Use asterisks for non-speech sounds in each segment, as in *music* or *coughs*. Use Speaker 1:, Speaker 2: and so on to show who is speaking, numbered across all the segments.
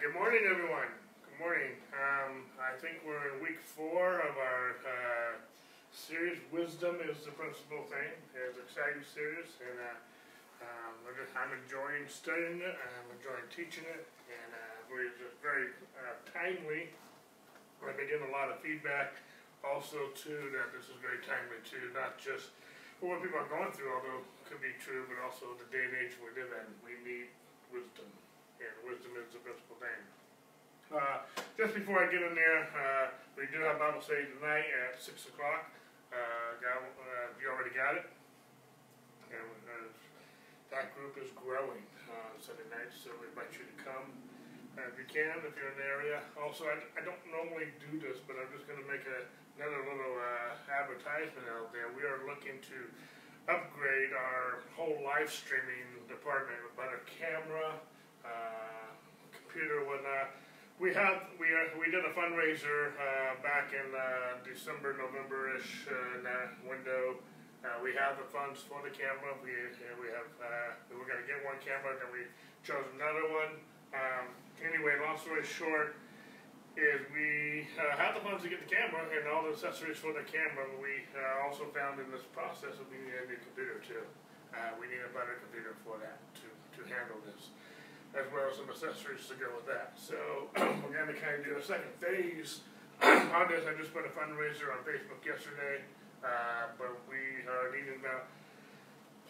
Speaker 1: good morning, everyone. Good morning. Um, I think we're in week four of our uh, series. Wisdom is the principal thing. It's an exciting series, and uh, um, I'm enjoying studying it. I'm enjoying teaching it, and uh, we're just very uh, timely. I've been getting a lot of feedback, also too, that this is very timely too, not just what people are going through, although it could be true, but also the day and age we live in. We need wisdom, and wisdom is the principal thing. Uh, just before I get in there, uh, we do have Bible study tonight at six o'clock. Uh, uh, you already got it, and uh, that group is growing Sunday night, so we invite you to come uh, if you can, if you're in the area. Also, I, I don't normally do this, but I'm just going to make a, another little uh, advertisement out there. We are looking to upgrade our whole live streaming department with better camera, uh, computer, whatnot. We have we are, we did a fundraiser uh, back in uh, December, November-ish uh, in that window. Uh, we have the funds for the camera. We uh, we have uh, we were to get one camera, and then we chose another one. Um, anyway, long story short, is we uh, have the funds to get the camera and all the accessories for the camera. We uh, also found in this process that we need a new computer too. Uh, we need a better computer for that to to handle this as well as some accessories to go with that. So *clears throat* we're going to kind of do a second phase *clears throat* on this. I just put a fundraiser on Facebook yesterday, uh, but we are needing about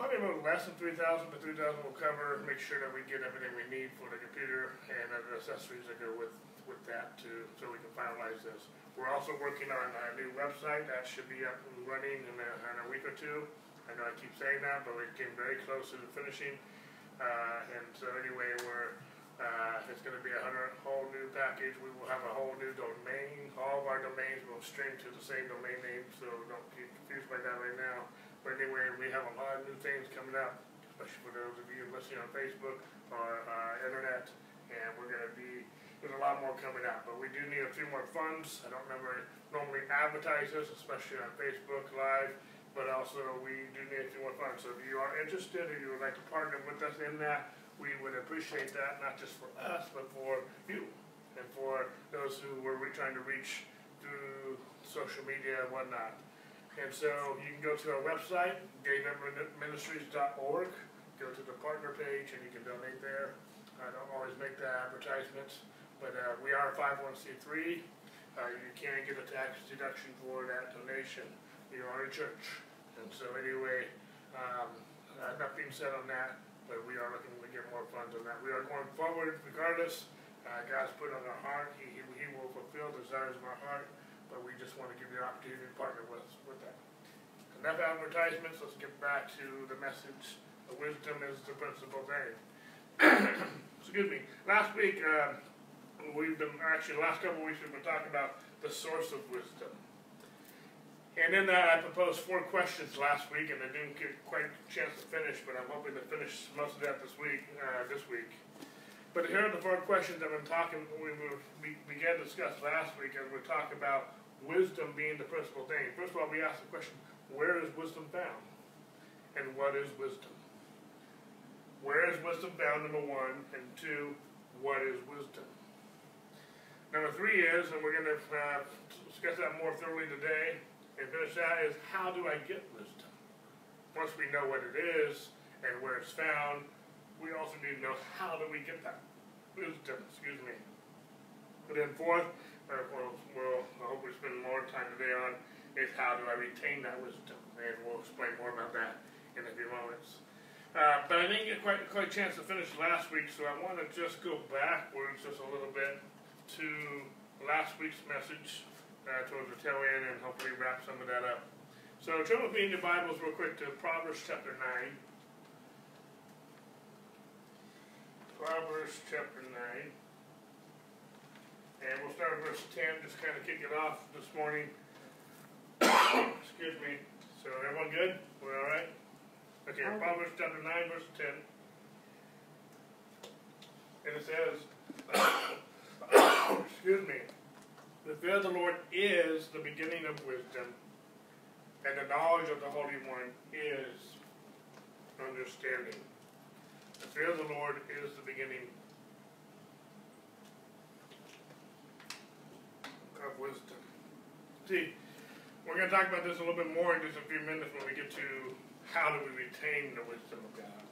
Speaker 1: probably about less than three thousand, but three thousand will cover. Make sure that we get everything we need for the computer and other accessories that go with with that too, so we can finalize this. We're also working on a new website that should be up and running in a, in a week or two. I know I keep saying that, but we came very close to finishing. Uh, and so anyway, we're, uh, it's gonna be a hundred, whole new package, we will have a whole new domain, all of our domains will stream to the same domain name, so don't get confused by that right now. But anyway, we have a lot of new things coming up, especially for those of you listening on Facebook or, uh, internet, and we're gonna be, there's a lot more coming out, but we do need a few more funds, I don't remember, normally advertise this, especially on Facebook Live, but also we do need few more funds. So if you are interested or you would like to partner with us in that, we would appreciate that, not just for us, but for you and for those who we're trying to reach through social media and whatnot. And so you can go to our website, gaymenministries.org, go to the partner page and you can donate there. I don't always make the advertisements, but uh, we are a 501c3. Uh, you can get a tax deduction for that donation you are a church. And so anyway, um, uh, enough being said on that, but we are looking to get more funds on that. We are going forward regardless. Uh, God's put on our heart. He, he, he will fulfill the desires of our heart, but we just want to give you the opportunity to partner with us with that. Enough advertisements. Let's get back to the message. The Wisdom is the principal thing. *coughs* Excuse me. Last week, uh, we've been actually the last couple of weeks we've been talking about the source of wisdom. And then uh, I proposed four questions last week, and I didn't get quite a chance to finish, but I'm hoping to finish most of that this week. Uh, this week. But here are the four questions I've been talking. We, we began to discuss last week, as we talked about wisdom being the principal thing. First of all, we asked the question: Where is wisdom found? And what is wisdom? Where is wisdom found? Number one, and two, what is wisdom? Number three is, and we're going to uh, discuss that more thoroughly today and finish that is how do I get wisdom? Once we know what it is and where it's found, we also need to know how do we get that wisdom, excuse me. And then fourth, uh, we'll, we'll, I hope we spend more time today on, is how do I retain that wisdom? And we'll explain more about that in a few moments. Uh, but I didn't get quite, quite a chance to finish last week, so I want to just go backwards just a little bit to last week's message uh, towards the tail end and hopefully wrap some of that up. So turn with me in your Bibles real quick to Proverbs chapter 9. Proverbs chapter 9. And we'll start with verse 10, just kind of kick it off this morning. *coughs* Excuse me. So everyone good? We're all right? Okay,
Speaker 2: Okay.
Speaker 1: Proverbs chapter 9, verse 10. And it says, *coughs* *coughs* excuse me, the fear of the Lord is the beginning of wisdom, and the knowledge of the Holy One is understanding. The fear of the Lord is the beginning of wisdom. See, we're going to talk about this a little bit more in just a few minutes when we get to how do we retain the wisdom of God.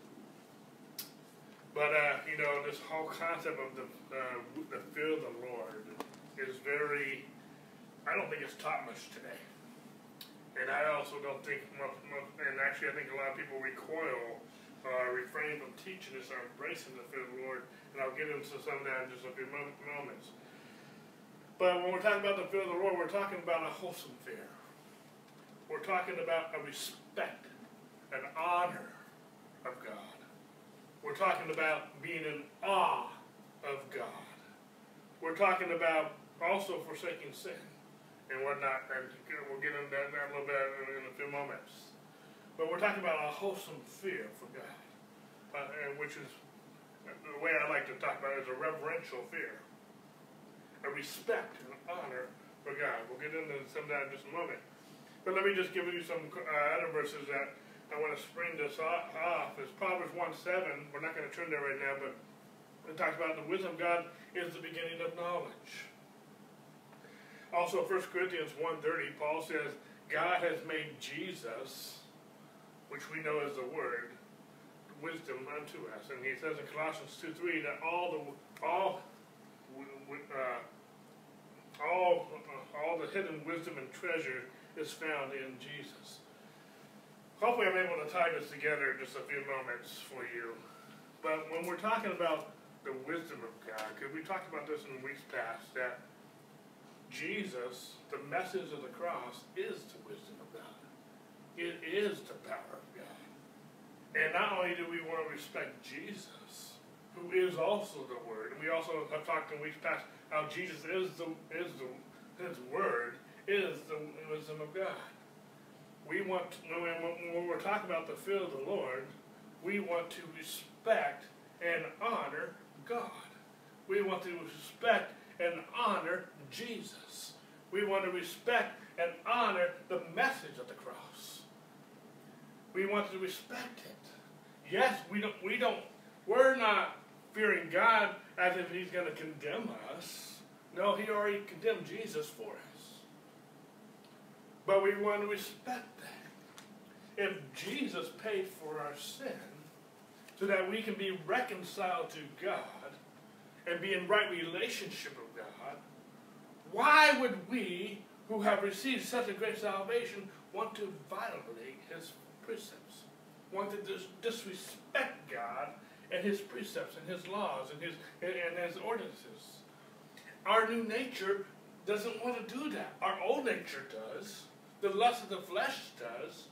Speaker 1: But, uh, you know, this whole concept of the, uh, the fear of the Lord is very. I don't think it's taught much today, and I also don't think and actually I think a lot of people recoil, uh, refrain from teaching this or embracing the fear of the Lord, and I'll get into some of that in just a few moments. But when we're talking about the fear of the Lord, we're talking about a wholesome fear. We're talking about a respect, an honor of God. We're talking about being in awe of God. We're talking about also forsaking sin and whatnot, and we'll get into that, that a little bit in a few moments. But we're talking about a wholesome fear for God, uh, which is the way I like to talk about it is a reverential fear, a respect and honor for God. We'll get into some of that in just a moment. But let me just give you some uh, other verses that I want to spring this off. It's Proverbs 1 7. We're not going to turn there right now, but it talks about the wisdom of God is the beginning of knowledge. Also, 1 Corinthians 1.30, Paul says, God has made Jesus, which we know as the Word, wisdom unto us. And he says in Colossians 2.3 that all the all uh, all uh, all the hidden wisdom and treasure is found in Jesus. Hopefully I'm able to tie this together in just a few moments for you. But when we're talking about the wisdom of God, because we talked about this in weeks past, that Jesus, the message of the cross, is the wisdom of God. It is the power of God. And not only do we want to respect Jesus, who is also the Word, and we also have talked in weeks past how Jesus is the is the His Word is the wisdom of God we want, when, when we're talking about the fear of the Lord, we want to respect and honor God. We want to respect and honor Jesus. We want to respect and honor the message of the cross. We want to respect it. Yes, we don't, we don't, we're not fearing God as if he's going to condemn us. No, he already condemned Jesus for us. But we want to respect that. if Jesus paid for our sin so that we can be reconciled to God and be in right relationship with God, why would we, who have received such a great salvation, want to violate his precepts? Want to dis disrespect God and his precepts and his laws and his, and his ordinances? Our new nature doesn't want to do that. Our old nature does. The lust of the flesh does.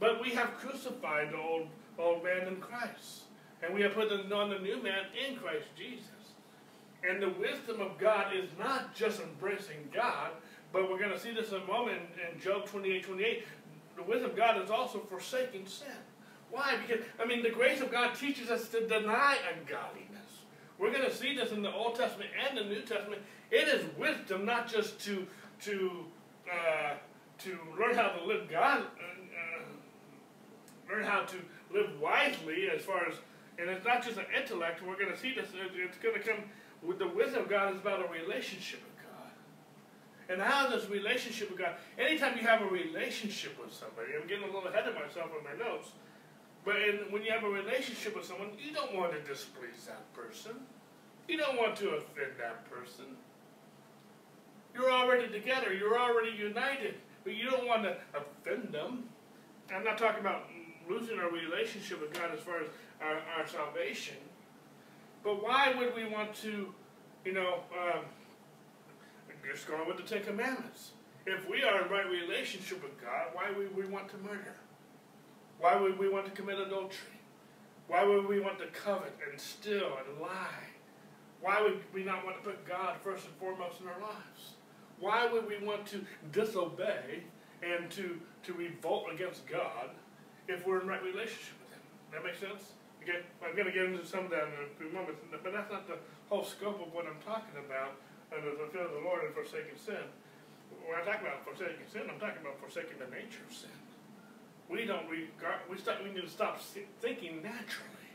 Speaker 1: But we have crucified the old, old man in Christ. And we have put on the new man in Christ Jesus. And the wisdom of God is not just embracing God, but we're going to see this in a moment in Job 28, 28. The wisdom of God is also forsaking sin. Why? Because, I mean, the grace of God teaches us to deny ungodliness. We're going to see this in the Old Testament and the New Testament. It is wisdom not just to, to, uh, to learn how to live God, learn how to live wisely as far as, and it's not just an intellect, we're going to see this, it's going to come with the wisdom of God is about a relationship with God. And how this relationship with God, anytime you have a relationship with somebody, I'm getting a little ahead of myself on my notes, but in, when you have a relationship with someone, you don't want to displease that person. You don't want to offend that person. You're already together. You're already united. But you don't want to offend them. I'm not talking about losing our relationship with God as far as our, our salvation. But why would we want to, you know, um, just going with the Ten Commandments? If we are in right relationship with God, why would we want to murder? Why would we want to commit adultery? Why would we want to covet and steal and lie? Why would we not want to put God first and foremost in our lives? Why would we want to disobey and to, to revolt against God if we're in right relationship with Him. That makes sense? Okay, I'm going to get into some of that in a few moments, but that's not the whole scope of what I'm talking about under the fear of the Lord and forsaking sin. When I talk about forsaking sin, I'm talking about forsaking the nature of sin. We don't regard, we, start, we need to stop thinking naturally.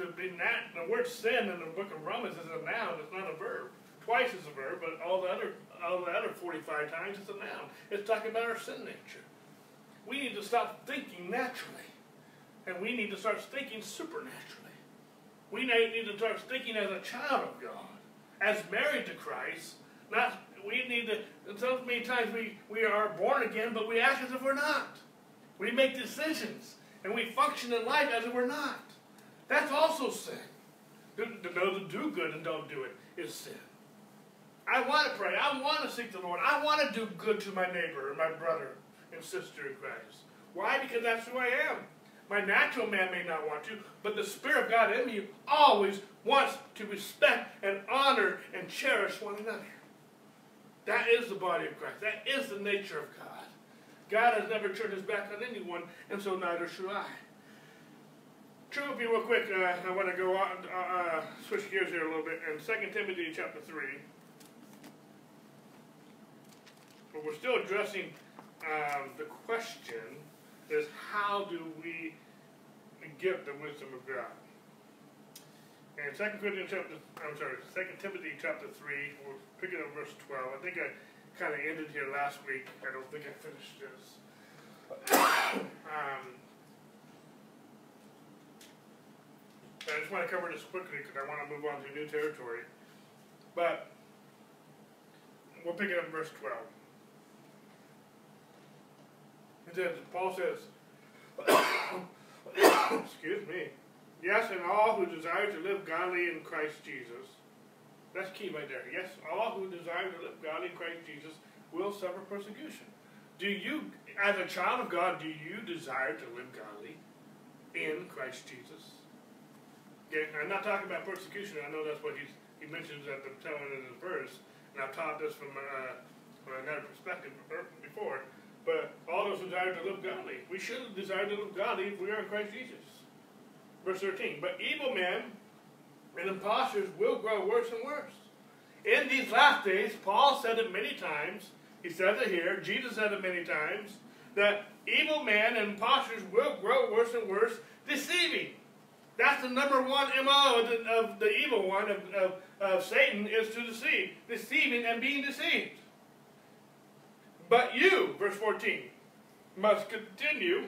Speaker 1: To be nat, the word sin in the book of Romans is a noun, it's not a verb. twice as a verb, but all the other all the other 45 times it's a noun. It's talking about our sin nature. We need to stop thinking naturally. And we need to start thinking supernaturally. We need to start thinking as a child of God, as married to Christ. Not we need to so many times we, we are born again, but we act as if we're not. We make decisions and we function in life as if we're not. That's also sin. To, to know to do good and don't do it is sin. I want to pray. I want to seek the Lord. I want to do good to my neighbor and my brother and sister in Christ. Why? Because that's who I am. My natural man may not want to, but the Spirit of God in me always wants to respect and honor and cherish one another. That is the body of Christ. That is the nature of God. God has never turned his back on anyone, and so neither should I. Turn with me real quick. Uh, I want to go on, uh, uh, switch gears here a little bit. In 2 Timothy chapter 3, but we're still addressing um, the question is how do we get the wisdom of God? And 2 Corinthians chapter, I'm sorry, 2 Timothy chapter 3, we're picking up verse 12. I think I kind of ended here last week. I don't think I finished this. um, I just want to cover this quickly because I want to move on to new territory. But we'll pick it up verse 12. Paul says, *coughs* excuse me, yes, and all who desire to live godly in Christ Jesus. That's key right there. Yes, all who desire to live godly in Christ Jesus will suffer persecution. Do you, as a child of God, do you desire to live godly in Christ Jesus? I'm not talking about persecution. I know that's what he's, he mentions at the end of the verse, and I've taught this from, uh, from another perspective before. But all those desire to live godly. We should desire to live godly if we are in Christ Jesus. Verse 13. But evil men and impostors will grow worse and worse. In these last days, Paul said it many times. He says it here. Jesus said it many times. That evil men and impostors will grow worse and worse, deceiving. That's the number one MO of the, of the evil one, of, of, of Satan, is to deceive. Deceiving and being deceived. But you, verse 14, must continue.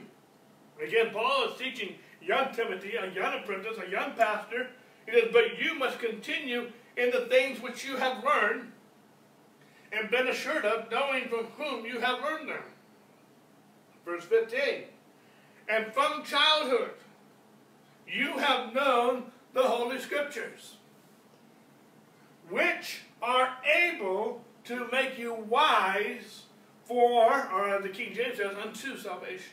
Speaker 1: Again, Paul is teaching young Timothy, a young apprentice, a young pastor. He says, But you must continue in the things which you have learned and been assured of, knowing from whom you have learned them. Verse 15. And from childhood you have known the Holy Scriptures, which are able to make you wise for, or as the King James says, unto salvation.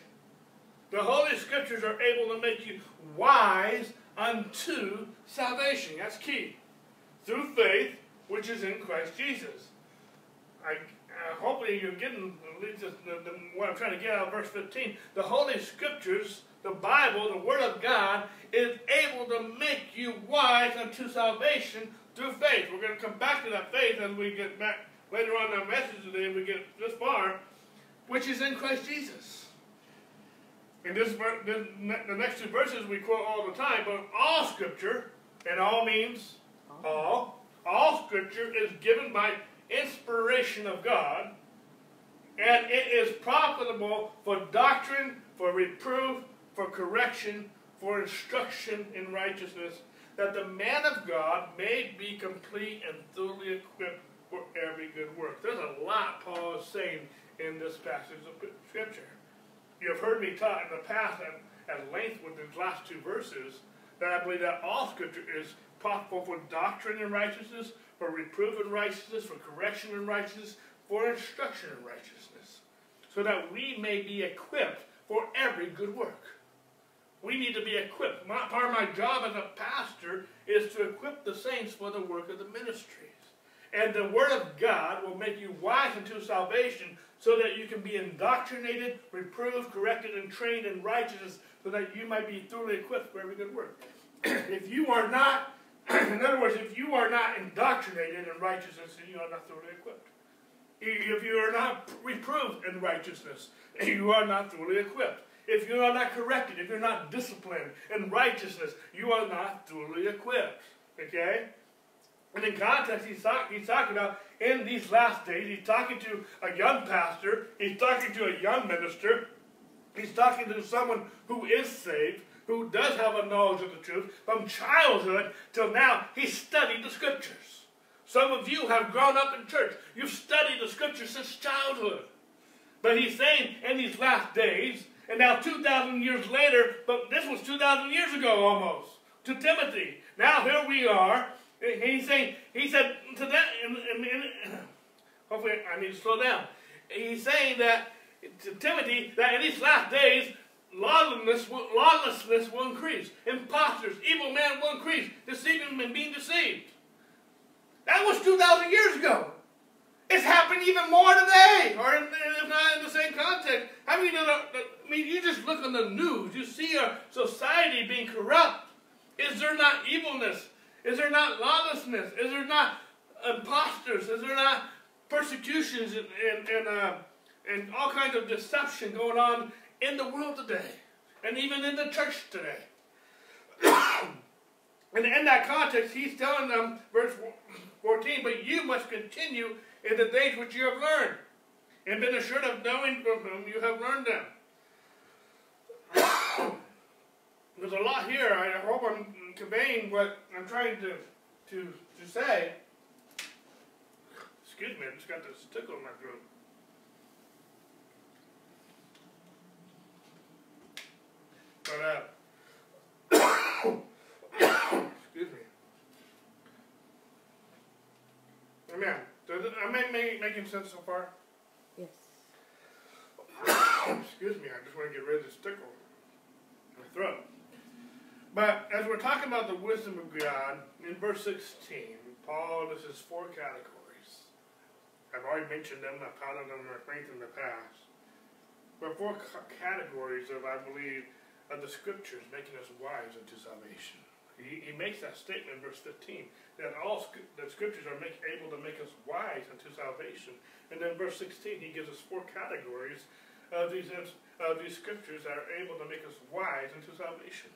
Speaker 1: The Holy Scriptures are able to make you wise unto salvation. That's key. Through faith, which is in Christ Jesus. I, uh, hopefully you're getting the, the, what I'm trying to get out of verse 15. The Holy Scriptures, the Bible, the Word of God, is able to make you wise unto salvation through faith. We're going to come back to that faith as we get back later on in our message today, we get this far, which is in Christ Jesus. In this, the next two verses we quote all the time, but all Scripture, and all means all, all Scripture is given by inspiration of God, and it is profitable for doctrine, for reproof, for correction, for instruction in righteousness, that the man of God may be complete and thoroughly equipped for every good work. There's a lot Paul is saying in this passage of Scripture. You have heard me talk in the past at, at length with these last two verses that I believe that all Scripture is profitable for doctrine and righteousness, for reproof and righteousness, for correction and righteousness, for instruction in righteousness, so that we may be equipped for every good work. We need to be equipped. My, part of my job as a pastor is to equip the saints for the work of the ministry. And the Word of God will make you wise unto salvation so that you can be indoctrinated, reproved, corrected, and trained in righteousness so that you might be thoroughly equipped for every good work. *clears throat* if you are not, *clears throat* in other words, if you are not indoctrinated in righteousness, then you are not thoroughly equipped. If you are not reproved in righteousness, *laughs* you are not thoroughly equipped. If you are not corrected, if you're not disciplined in righteousness, you are not thoroughly equipped. Okay? And in context, he's, talk, he's talking about in these last days, he's talking to a young pastor, he's talking to a young minister, he's talking to someone who is saved, who does have a knowledge of the truth. From childhood till now, he studied the scriptures. Some of you have grown up in church. You've studied the scriptures since childhood. But he's saying in these last days, and now 2,000 years later, but this was 2,000 years ago almost, to Timothy. Now here we are. He's saying, he said to that, and, and, and, *coughs* hopefully I need to slow down. He's saying that to Timothy that in these last days, lawlessness will, lawlessness will increase. Imposters, evil men will increase, deceiving and being deceived. That was 2,000 years ago. It's happening even more today, or in, if not in the same context. I mean, I mean, you just look on the news, you see our society being corrupt. Is there not evilness? Is there not lawlessness? Is there not imposters? Is there not persecutions and, and, and, uh, and all kinds of deception going on in the world today? And even in the church today. *coughs* and in that context, he's telling them, verse 14, but you must continue in the things which you have learned, and been assured of knowing from whom you have learned them. *coughs* There's a lot here. I hope I'm conveying what I'm trying to, to, to say. Excuse me, I just got this tickle in my throat. But, uh, *coughs* excuse me. Amen. Does it, am I make, making sense so far?
Speaker 2: Yes. *coughs*
Speaker 1: Excuse me, I just want to get rid of this tickle in my throat. But as we're talking about the wisdom of God, in verse 16, Paul lists four categories. I've already mentioned them, I've taught them at length in the past. But four categories of, I believe, of the scriptures making us wise unto salvation. He, he makes that statement in verse 15 that all that scriptures are make, able to make us wise unto salvation. And then verse 16, he gives us four categories of these, of these scriptures that are able to make us wise unto salvation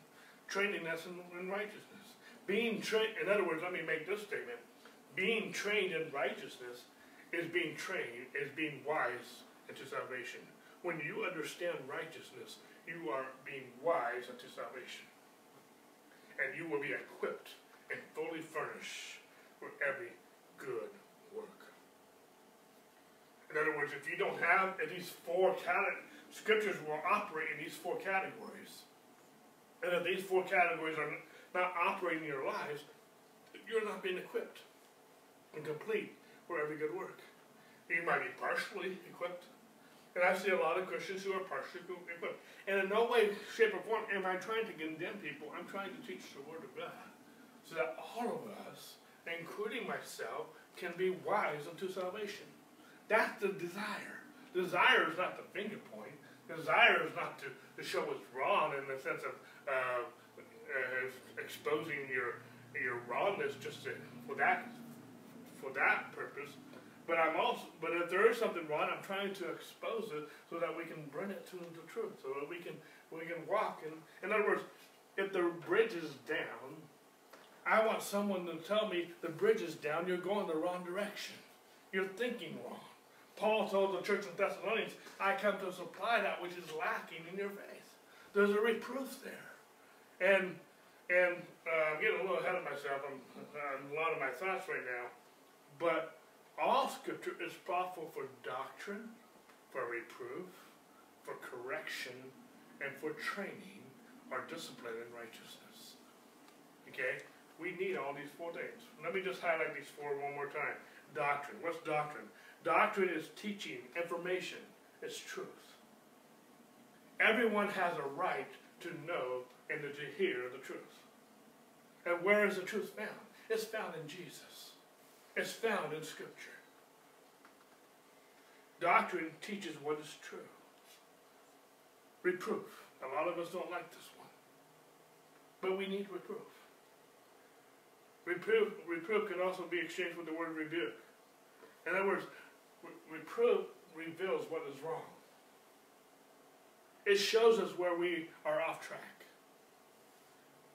Speaker 1: training us in, in righteousness. Being trained, in other words, let me make this statement. Being trained in righteousness is being trained, is being wise into salvation. When you understand righteousness, you are being wise unto salvation. And you will be equipped and fully furnished for every good work. In other words, if you don't have these four categories, scriptures will operate in these four categories. And if these four categories are not operating in your lives, you're not being equipped and complete for every good work. You might be partially equipped. And I see a lot of Christians who are partially equipped. And in no way, shape, or form am I trying to condemn people. I'm trying to teach the Word of God. So that all of us, including myself, can be wise unto salvation. That's the desire. Desire is not the finger point. Desire is not to, to show what's wrong in the sense of uh, uh, exposing your your rawness just to, for that for that purpose. But I'm also, but if there is something wrong, I'm trying to expose it so that we can bring it to the truth, so that we can we can walk. In, in other words, if the bridge is down, I want someone to tell me the bridge is down. You're going the wrong direction. You're thinking wrong. Paul told the church of Thessalonians, "I come to supply that which is lacking in your faith." There's a reproof there. And and uh, I'm getting a little ahead of myself. I'm on a lot of my thoughts right now. But all Scripture is profitable for doctrine, for reproof, for correction, and for training or discipline in righteousness. Okay? We need all these four things. Let me just highlight these four one more time. Doctrine. What's doctrine? Doctrine is teaching, information. It's truth. Everyone has a right to know and to hear the truth. And where is the truth found? It's found in Jesus. It's found in Scripture. Doctrine teaches what is true. Reproof. A lot of us don't like this one. But we need reproof. Reproof, reproof can also be exchanged with the word rebuke. In other words, reproof reveals what is wrong. It shows us where we are off track.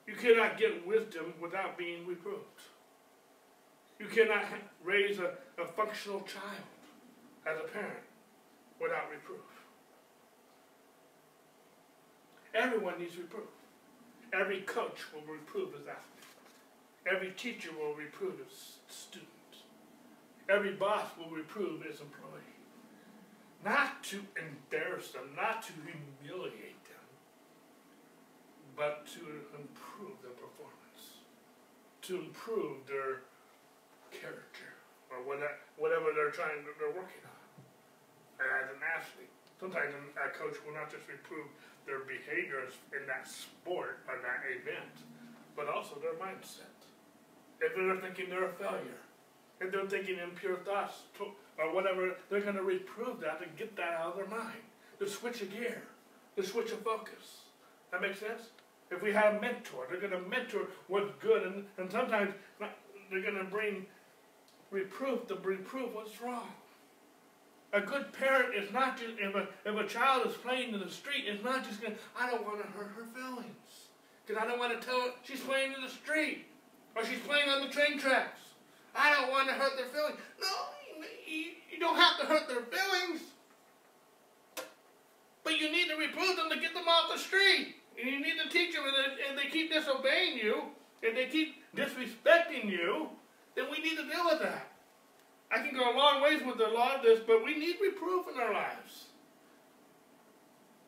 Speaker 1: You cannot get wisdom without being reproved. You cannot raise a, a functional child as a parent without reproof. Everyone needs reproof. Every coach will reprove his athlete. Every teacher will reprove his student. Every boss will reprove his employee. Not to embarrass them, not to humiliate but to improve their performance, to improve their character, or whatever they're trying, they're working on. And as an athlete, sometimes a coach will not just reprove their behaviors in that sport or that event, but also their mindset. If they're thinking they're a failure, if they're thinking impure thoughts or whatever, they're going to reprove that and get that out of their mind. To switch a gear, to switch a focus. That makes sense? If we have a mentor, they're going to mentor what's good, and, and sometimes they're going to bring reproof to reprove what's wrong. A good parent is not just, if a, if a child is playing in the street, it's not just going, to, I don't want to hurt her feelings. Because I don't want to tell her she's playing in the street. Or she's playing on the train tracks. I don't want to hurt their feelings. No, you don't have to hurt their feelings. But you need to reprove them to get them off the street. And you need to teach them, and they keep disobeying you, and they keep disrespecting you, then we need to deal with that. I can go a long ways with a lot of this, but we need reproof in our lives.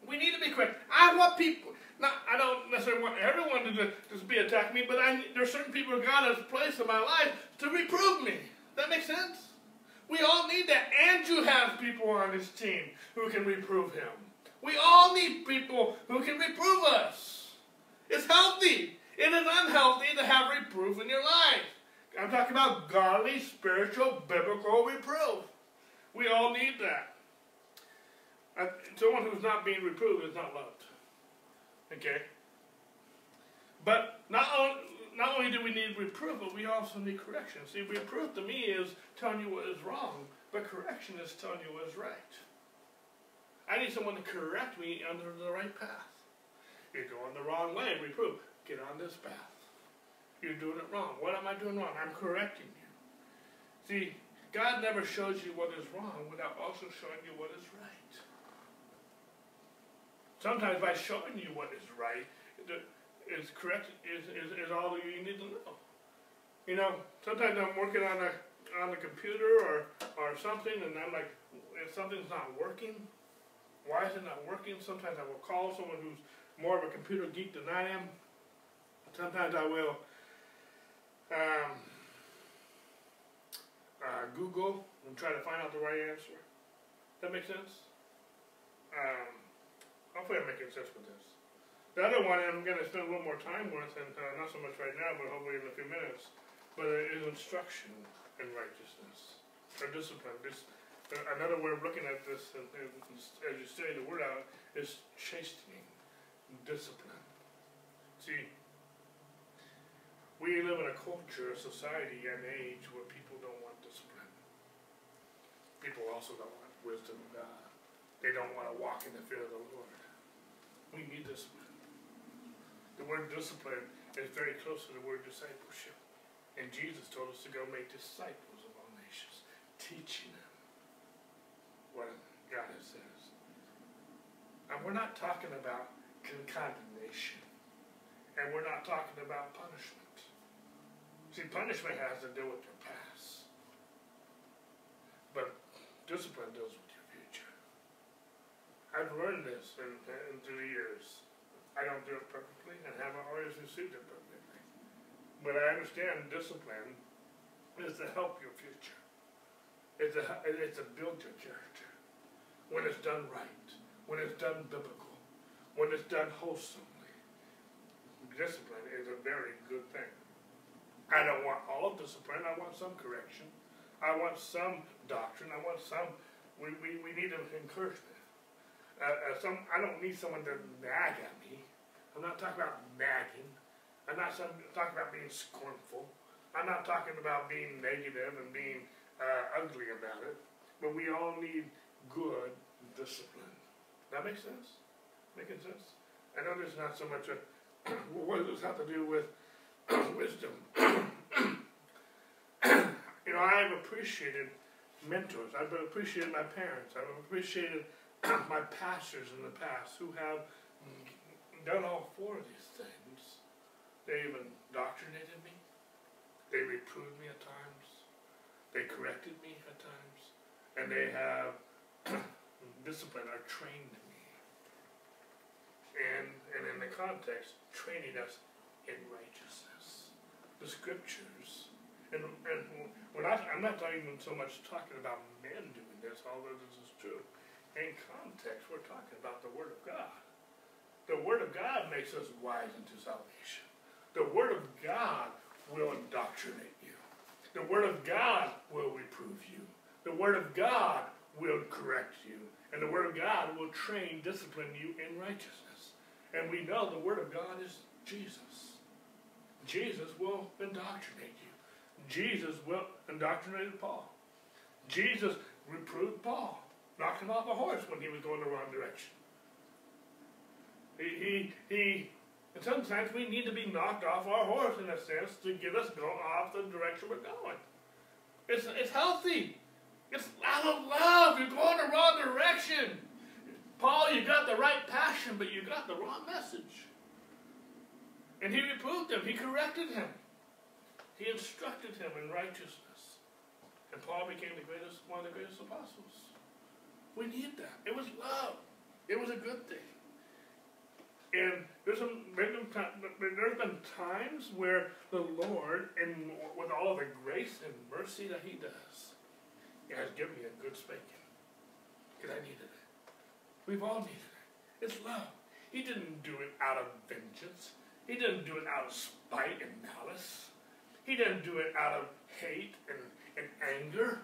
Speaker 1: We need to be quick. I want people, not, I don't necessarily want everyone to just be attacking me, but I, there's certain people God has placed in my life to reprove me. That makes sense? We all need that. And Andrew has people on his team who can reprove him. We all need people who can reprove us. It's healthy. It is unhealthy to have reproof in your life. I'm talking about godly, spiritual, biblical reproof. We all need that. Uh, someone who's not being reproved is not loved. Okay? But not not only do we need reproof, but we also need correction. See, reproof to me is telling you what is wrong, but correction is telling you what is right. I need someone to correct me under the right path. You're going the wrong way, reproof. Get on this path. You're doing it wrong. What am I doing wrong? I'm correcting you. See, God never shows you what is wrong without also showing you what is right. Sometimes by showing you what is right, is correct is, is, is all you need to know. You know, sometimes I'm working on a on the computer or or something, and I'm like, if something's not working, why is it not working? Sometimes I will call someone who's more of a computer geek than I am. Sometimes I will um, uh, Google and try to find out the right answer. That makes sense? Um, hopefully I'm making sense with this. The other one I'm going to spend a little more time with, and uh, not so much right now, but hopefully in a few minutes, but it is instruction in righteousness, or discipline. Another way of looking at this, as you study the word out, is chastening, discipline. See, we live in a culture, a society, an age where people don't want discipline. People also don't want wisdom of God. They don't want to walk in the fear of the Lord. We need discipline. The word discipline is very close to the word discipleship. And Jesus told us to go make disciples of all nations, teaching God says. And we're not talking about condemnation. And we're not talking about punishment. See, punishment has to do with your past. But discipline deals with your future. I've learned this in, in through the years. I don't do it perfectly and haven't always received it perfectly. But I understand discipline is to help your future. It's to, it's to build your character. When it's done right. When it's done biblical. When it's done wholesomely. Discipline is a very good thing. I don't want all discipline. I want some correction. I want some doctrine. I want some. We, we, we need encouragement. Uh, uh, some I don't need someone to nag at me. I'm not talking about nagging. I'm not some, talking about being scornful. I'm not talking about being negative and being uh, ugly about it. But we all need good discipline. That makes sense? Making sense? I know there's not so much a. *clears throat* what does this have to do with *clears throat* wisdom. *clears throat* You know, I've appreciated mentors. I've appreciated my parents. I've appreciated my pastors in the past who have done all four of these things. They even indoctrinated me. They reproved me at times. They corrected me at times. And they have *clears throat* disciplined are trained me. And, and in the context, training us in righteousness. The scriptures. And, and we're not, I'm not even so much talking about men doing this, although this is true. In context, we're talking about the Word of God. The Word of God makes us wise unto salvation. The Word of God will indoctrinate you. The Word of God will reprove you. The Word of God will correct you. And the Word of God will train, discipline you in righteousness. And we know the Word of God is Jesus. Jesus will indoctrinate you. Jesus will indoctrinate Paul. Jesus reproved Paul, knocked him off a horse when he was going the wrong direction. He, he, he and sometimes we need to be knocked off our horse in a sense to get us go off the direction we're going. It's, it's healthy. It's out of love. You're going the wrong direction. Paul, you got the right passion, but you got the wrong message. And he reproved him. He corrected him. He instructed him in righteousness. And Paul became the greatest, one of the greatest apostles. We need that. It was love. It was a good thing. And there's been, there's been times where the Lord, and with all of the grace and mercy that He does, He has given me a good spanking. Because I needed it. We've all needed it. It's love. He didn't do it out of vengeance. He didn't do it out of spite and malice. He didn't do it out of hate and, and anger.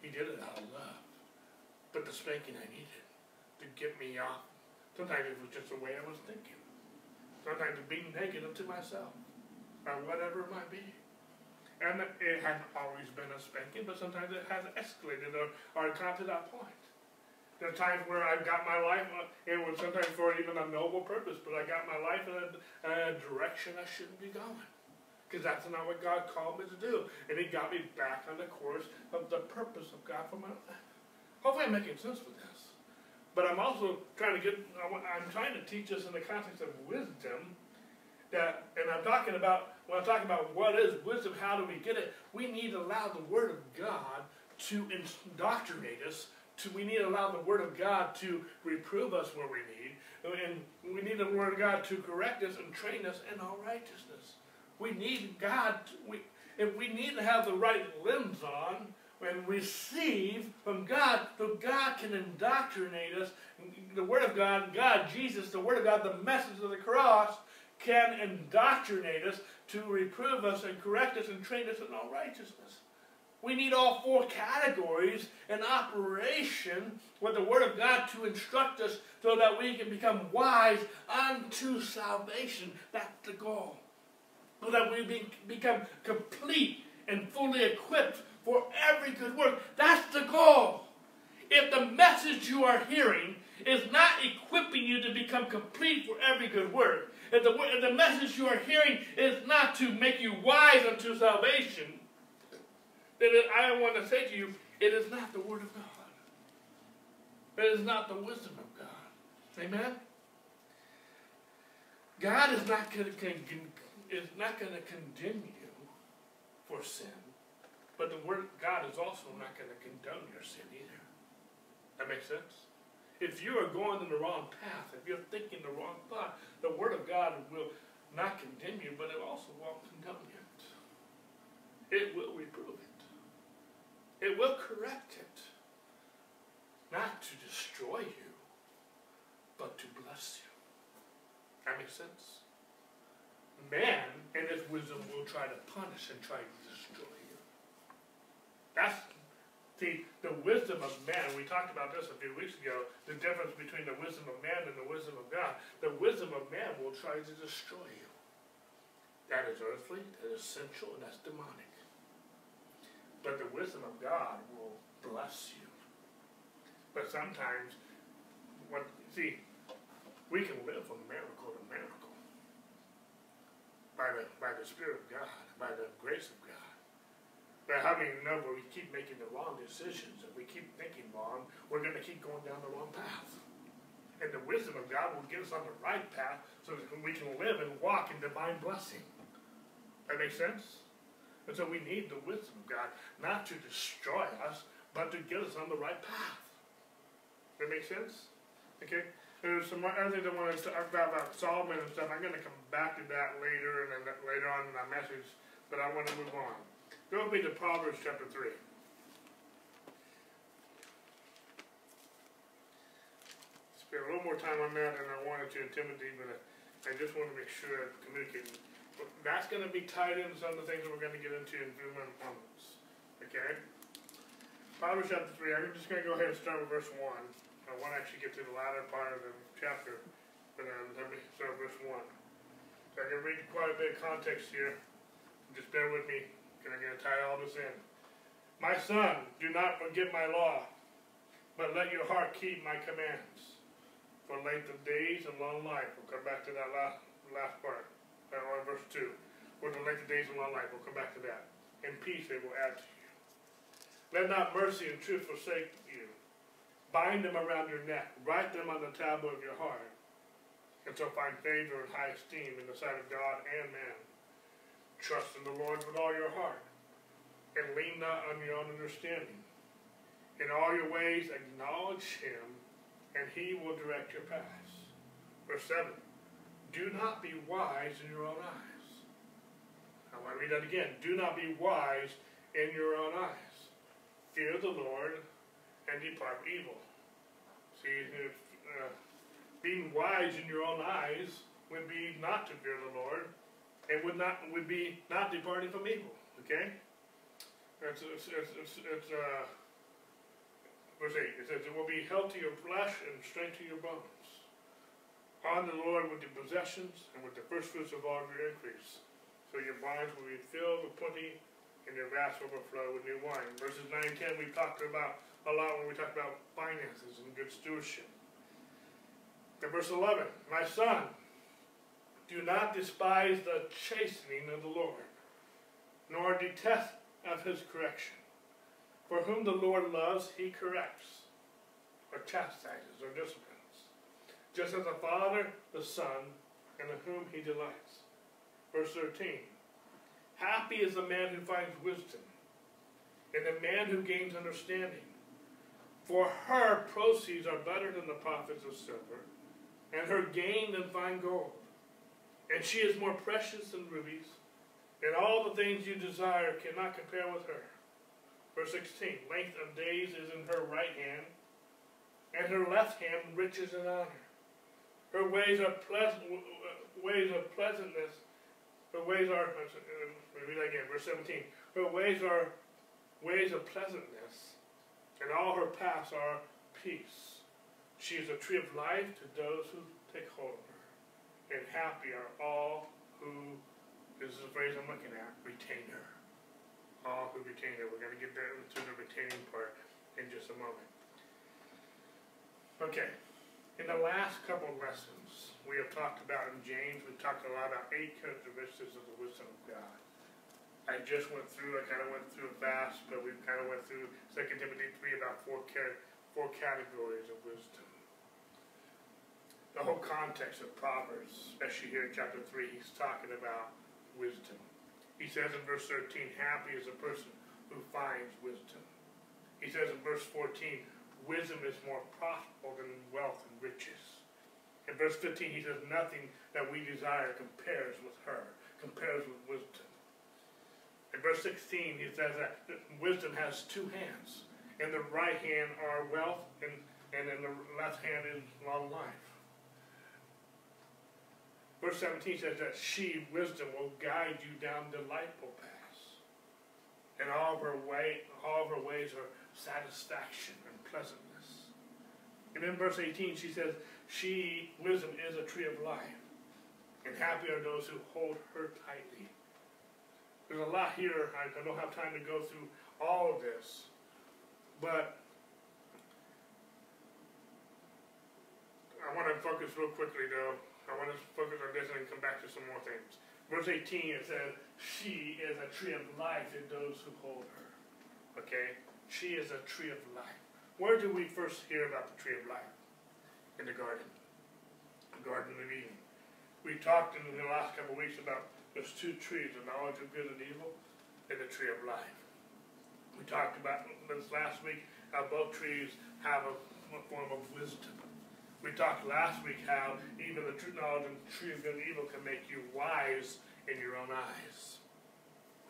Speaker 1: He did it out of love. But the spanking I needed to get me off Sometimes it was just the way I was thinking. Sometimes being negative to myself, or whatever it might be. And it hasn't always been a spanking, but sometimes it has escalated or, or come to that point. There are times where I've got my life, uh, it was sometimes for even a noble purpose, but I got my life in a, a direction I shouldn't be going. Because that's not what God called me to do. And He got me back on the course of the purpose of God for my life. Hopefully I'm making sense with this. But I'm also trying to get, I'm trying to teach us in the context of wisdom that, and I'm talking about, when I'm talking about what is wisdom, how do we get it, we need to allow the Word of God to indoctrinate us, to, we need to allow the Word of God to reprove us where we need, and we need the Word of God to correct us and train us in all righteousness. We need God, to, we, if we need to have the right lens on, and receive from God so God can indoctrinate us. The Word of God, God, Jesus, the Word of God, the message of the cross can indoctrinate us to reprove us and correct us and train us in all righteousness. We need all four categories in operation with the Word of God to instruct us so that we can become wise unto salvation. That's the goal. So that we be, become complete and fully equipped for every good work. That's the goal. If the message you are hearing is not equipping you to become complete for every good work, if the, the message you are hearing is not to make you wise unto salvation, then I want to say to you, it is not the Word of God. It is not the wisdom of God. Amen? God is not going to condemn you for sin. But the Word God is also not going to condone your sin either. That makes sense? If you are going in the wrong path, if you're thinking the wrong thought, the Word of God will not condemn you, but it also won't condone it. It will reprove it. It will correct it. Not to destroy you, but to bless you. That makes sense? Man, in his wisdom, will try to punish and try to destroy you. that's the, the wisdom of man. We talked about this a few weeks ago, the difference between the wisdom of man and the wisdom of God. The wisdom of man will try to destroy you. That is earthly, that is sensual, and that's demonic. But the wisdom of God will bless you. But sometimes, what see, we can live from miracle to miracle by the by the Spirit of God, by the grace of God. But how many know when we keep making the wrong decisions and we keep thinking wrong, we're going to keep going down the wrong path. And the wisdom of God will get us on the right path so that we can live and walk in divine blessing. That makes sense? And so we need the wisdom of God, not to destroy us, but to get us on the right path. That makes sense? Okay? There's some other things I want to talk about, about Solomon and stuff. I'm going to come back to that later and then later on in my message, but I want to move on. Go with me to Proverbs chapter 3. Spend a little more time on that than I wanted to in Timothy, but I just want to make sure I'm communicating. That's going to be tied into some of the things that we're going to get into in a few moments. Okay? Proverbs chapter 3, I'm just going to go ahead and start with verse 1. I want to actually get to the latter part of the chapter, but um, let me start with verse 1. So I can read quite a bit of context here. Just bear with me and I'm going to tie all this in. My son, do not forget my law, but let your heart keep my commands. For length of days and long life. We'll come back to that last, last part, or verse 2. For the length of days and long life. We'll come back to that. And peace they will add to you. Let not mercy and truth forsake you. Bind them around your neck. Write them on the tablet of your heart. And so find favor and high esteem in the sight of God and man. Trust in the Lord with all your heart, and lean not on your own understanding. In all your ways acknowledge him, and he will direct your paths. Verse 7 Do not be wise in your own eyes. I want to read that again. Do not be wise in your own eyes. Fear the Lord and depart evil. See, if, uh, being wise in your own eyes would be not to fear the Lord and would not would be not departing from evil. Okay? It's, it's, it's, it's, it's uh, verse 8. It says, It will be health to your flesh and strength to your bones. Honor the Lord with your possessions and with the first fruits of all your increase. So your barns will be filled with plenty and your vats will overflow with new wine. Verses 9 and 10 we talked about a lot when we talked about finances and good stewardship. In verse 11, My son, do not despise the chastening of the Lord, nor detest of his correction. For whom the Lord loves, he corrects, or chastises, or disciplines, just as the Father, the Son, and in whom he delights. Verse 13 Happy is the man who finds wisdom, and the man who gains understanding. For her proceeds are better than the profits of silver, and her gain than fine gold and she is more precious than rubies, and all the things you desire cannot compare with her. Verse 16 Length of days is in her right hand, and her left hand riches and honor. Her ways are pleasant, ways of pleasantness. Her ways are, read that again, verse 17. Her ways are ways of pleasantness, and all her paths are peace. She is a tree of life to those who take hold of her and happy are all who, this is the phrase I'm looking at, retain her. All who retain her. We're going to get there to the retaining part in just a moment. Okay, in the last couple of lessons, we have talked about in James, we talked a lot about eight characteristics of the wisdom of God. I just went through, I kind of went through fast, but we kind of went through 2 Timothy 3 about four, four categories of wisdom the whole context of Proverbs, especially here in chapter 3, he's talking about wisdom. He says in verse 13, Happy is a person who finds wisdom. He says in verse 14, Wisdom is more profitable than wealth and riches. In verse 15, he says, Nothing that we desire compares with her, compares with wisdom. In verse 16, he says that wisdom has two hands. In the right hand are wealth, and, and in the left hand is long life. Verse 17 says that she, wisdom, will guide you down delightful paths. And all of her way, all of her ways are satisfaction and pleasantness. And in verse 18 she says, She, wisdom, is a tree of life. And happy are those who hold her tightly. There's a lot here. I don't have time to go through all of this. But I want to focus real quickly, though, I want to focus on this and come back to some more things. Verse 18, it says, she is a tree of life in those who hold her. Okay? She is a tree of life. Where do we first hear about the tree of life? In the garden. The Garden of Eden. We talked in the last couple of weeks about those two trees, the knowledge of good and evil, and the tree of life. We talked about this last week how both trees have a, a form of wisdom. We talked last week how even the true knowledge of the tree of good and evil can make you wise in your own eyes.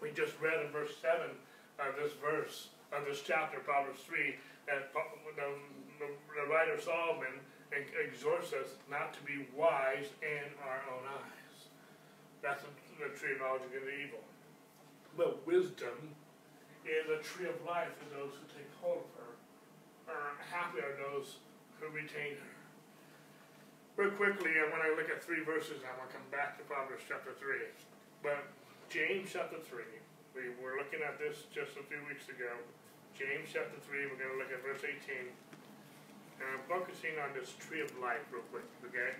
Speaker 1: We just read in verse 7 of this verse, of this chapter, Proverbs 3, that the, the, writer Solomon exhorts us not to be wise in our own eyes. That's the, the tree of knowledge of good and evil. But wisdom is a tree of life for those who take hold of her. Or happy are those who retain her. Real quickly, and when I look at three verses, I'm going to come back to Proverbs chapter 3. But James chapter 3, we were looking at this just a few weeks ago. James chapter 3, we're going to look at verse 18. And I'm focusing on this tree of life real quick, okay?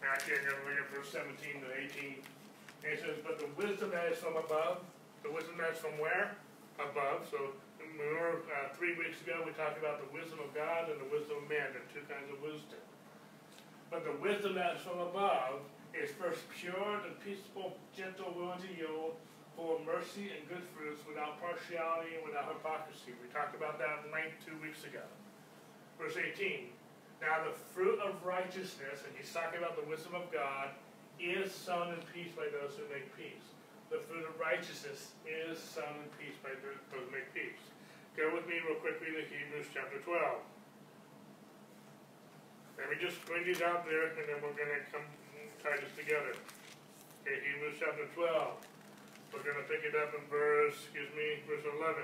Speaker 1: Actually, I'm going to look at verse 17 to 18. And it says, But the wisdom that is from above, the wisdom that is from where? Above. So remember, uh, three weeks ago we talked about the wisdom of God and the wisdom of man. There are two kinds of wisdom. But the wisdom that is from above is first pure and peaceable, gentle, willing to yield, full of mercy and good fruits, without partiality and without hypocrisy. We talked about that length two weeks ago. Verse 18. Now the fruit of righteousness, and he's talking about the wisdom of God, is sown in peace by those who make peace. The fruit of righteousness is sown in peace by those who make peace. Go with me real quickly to Hebrews chapter 12. Let me just bring these out there, and then we're going to come tie this together. Okay, Hebrews chapter 12. We're going to pick it up in verse, excuse me, verse 11.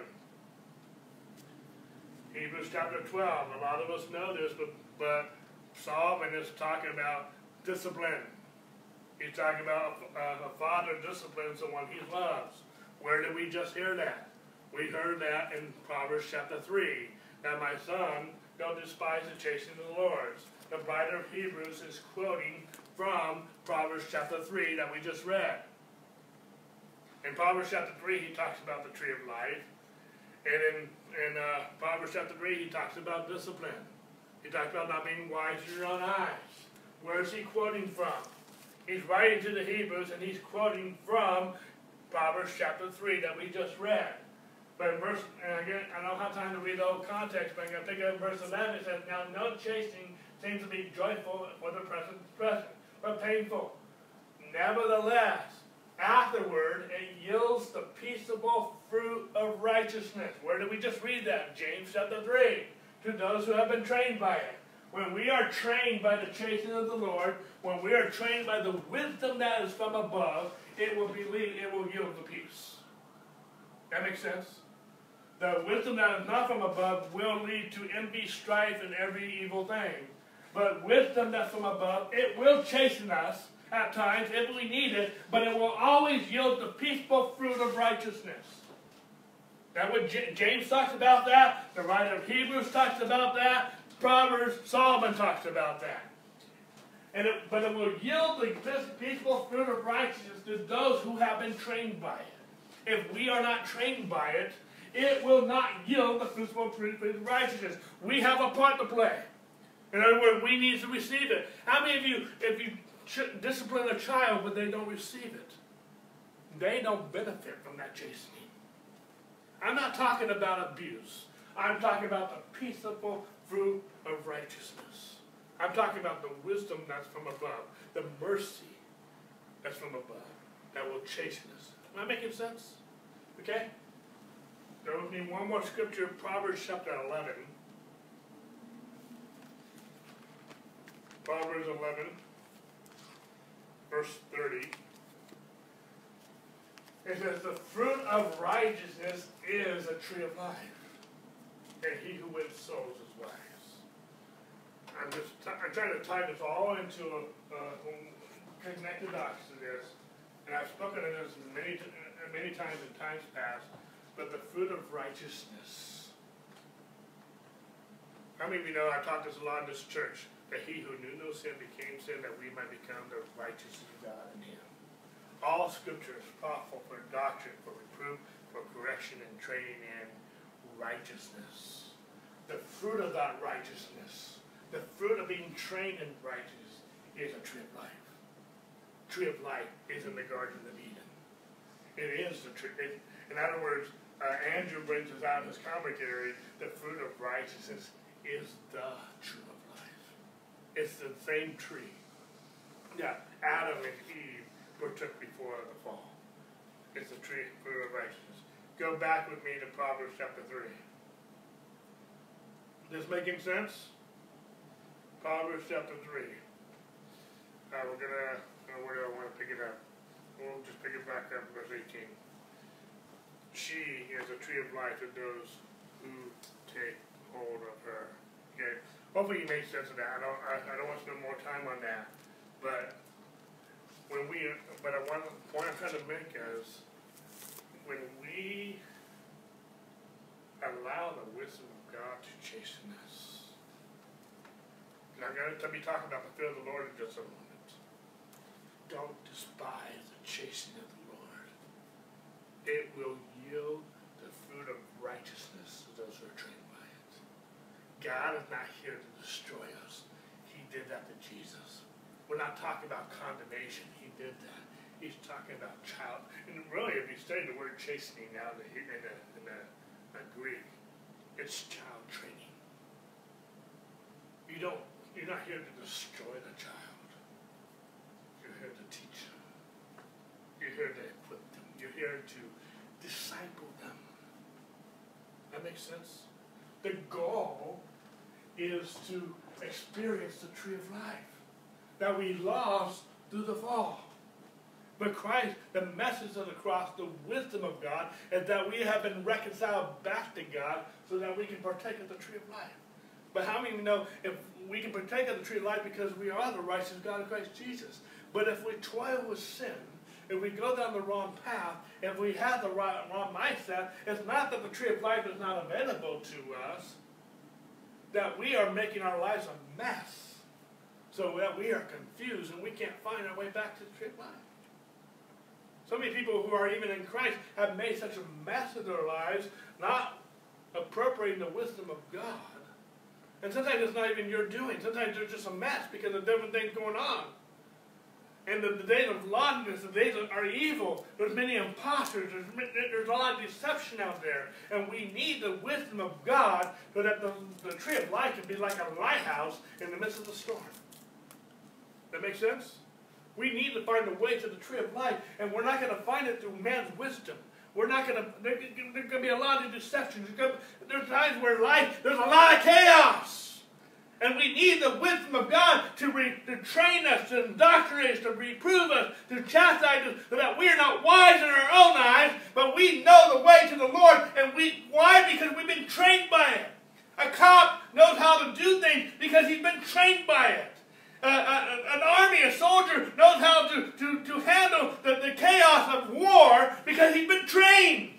Speaker 1: Hebrews chapter 12. A lot of us know this, but, but Solomon is talking about discipline. He's talking about uh, a father disciplines the one he loves. Where did we just hear that? We heard that in Proverbs chapter 3. That my son, don't despise the chastening of the Lord. The writer of Hebrews is quoting from Proverbs chapter 3 that we just read. In Proverbs chapter 3, he talks about the tree of life. And in, in uh, Proverbs chapter 3, he talks about discipline. He talks about not being wise in your own eyes. Where is he quoting from? He's writing to the Hebrews and he's quoting from Proverbs chapter 3 that we just read. But in verse, and again, I don't have time to read the whole context, but I'm going to pick up verse 11. It says, Now no chasing seems to be joyful for the present, present but painful. Nevertheless, afterward it yields the peaceable fruit of righteousness. Where did we just read that? James chapter 3. To those who have been trained by it. When we are trained by the chastening of the Lord, when we are trained by the wisdom that is from above, it will be it will yield the peace. That makes sense? The wisdom that is not from above will lead to envy, strife, and every evil thing. But wisdom that's from above, it will chasten us at times if we need it, but it will always yield the peaceful fruit of righteousness. That what J James talks about that, the writer of Hebrews talks about that, Proverbs, Solomon talks about that. And it, but it will yield the peaceful fruit of righteousness to those who have been trained by it. If we are not trained by it, it will not yield the peaceful fruit of righteousness. We have a part to play. In other words, we need to receive it. How many of you, if you discipline a child but they don't receive it, they don't benefit from that chastening? I'm not talking about abuse. I'm talking about the peaceable fruit of righteousness. I'm talking about the wisdom that's from above, the mercy that's from above, that will chasten us. Am I making sense? Okay? There will be one more scripture, Proverbs chapter 11. Proverbs 11, verse 30. It says, The fruit of righteousness is a tree of life, and he who wins souls is wise. I'm just I'm trying to tie this all into a, connected dots to this, and I've spoken of this many uh, many times in times past. But the fruit of righteousness. How many of you know I taught this a lot in this church? That he who knew no sin became sin that we might become the righteousness of God in him. all scripture is profitable for doctrine, for reproof, for correction, and training in righteousness. The fruit of that righteousness, the fruit of being trained in righteousness, is a tree of life. Tree of life is in the Garden of Eden. It is the tree. It, in other words, uh, Andrew brings us out in his commentary, the fruit of righteousness is the tree. It's the same tree that Adam and Eve partook before the fall. It's the tree of righteousness. Go back with me to Proverbs chapter 3. This making sense? Proverbs chapter 3. Uh, we're going to, where do I want to pick it up? We'll just pick it back up, verse 18. She is a tree of life to those who take hold of her. Okay? Hopefully you make sense of that. I don't, I, I don't want to spend more time on that. But when we, but I want, point I'm trying to make is, when we allow the wisdom of God to chasten us. Now, I'm going to be talking about the fear of the Lord in just a moment. Don't despise the chastening of the Lord. It will yield the fruit of righteousness to those who are trained by it. God is not here to destroy us. He did that to Jesus. We're not talking about condemnation. He did that. He's talking about child. And really, if you study the word chastening now in the, in Greek, it's child training. You don't, you're not here to destroy the child. You're here to teach them. You're here to equip them. You're here to disciple them. That makes sense? The goal is to experience the tree of life that we lost through the fall. But Christ, the message of the cross, the wisdom of God, is that we have been reconciled back to God so that we can partake of the tree of life. But how many know if we can partake of the tree of life because we are the righteous God of Christ Jesus? But if we toil with sin, if we go down the wrong path, if we have the wrong, wrong mindset, it's not that the tree of life is not available to us, that we are making our lives a mess. So that we are confused and we can't find our way back to the tree line. So many people who are even in Christ have made such a mess of their lives, not appropriating the wisdom of God. And sometimes it's not even your doing. Sometimes there's just a mess because of different things going on. And the, the days of lawlessness, the days are evil. There's many imposters. There's, there's a lot of deception out there. And we need the wisdom of God so that the, the tree of life can be like a lighthouse in the midst of the storm. That makes sense? We need to find a way to the tree of life, and we're not going to find it through man's wisdom. We're not going to, there's going to be a lot of deception. There's, there's times where life, there's a lot of chaos. And we need the wisdom of God to, re, to train us, to indoctrinate us, to reprove us, to chastise us, so that we are not wise in our own eyes, but we know the way to the Lord. And we, why? Because we've been trained by it. A cop knows how to do things because he's been trained by it an army, a soldier knows how to, to, to handle the, the chaos of war because he's been trained.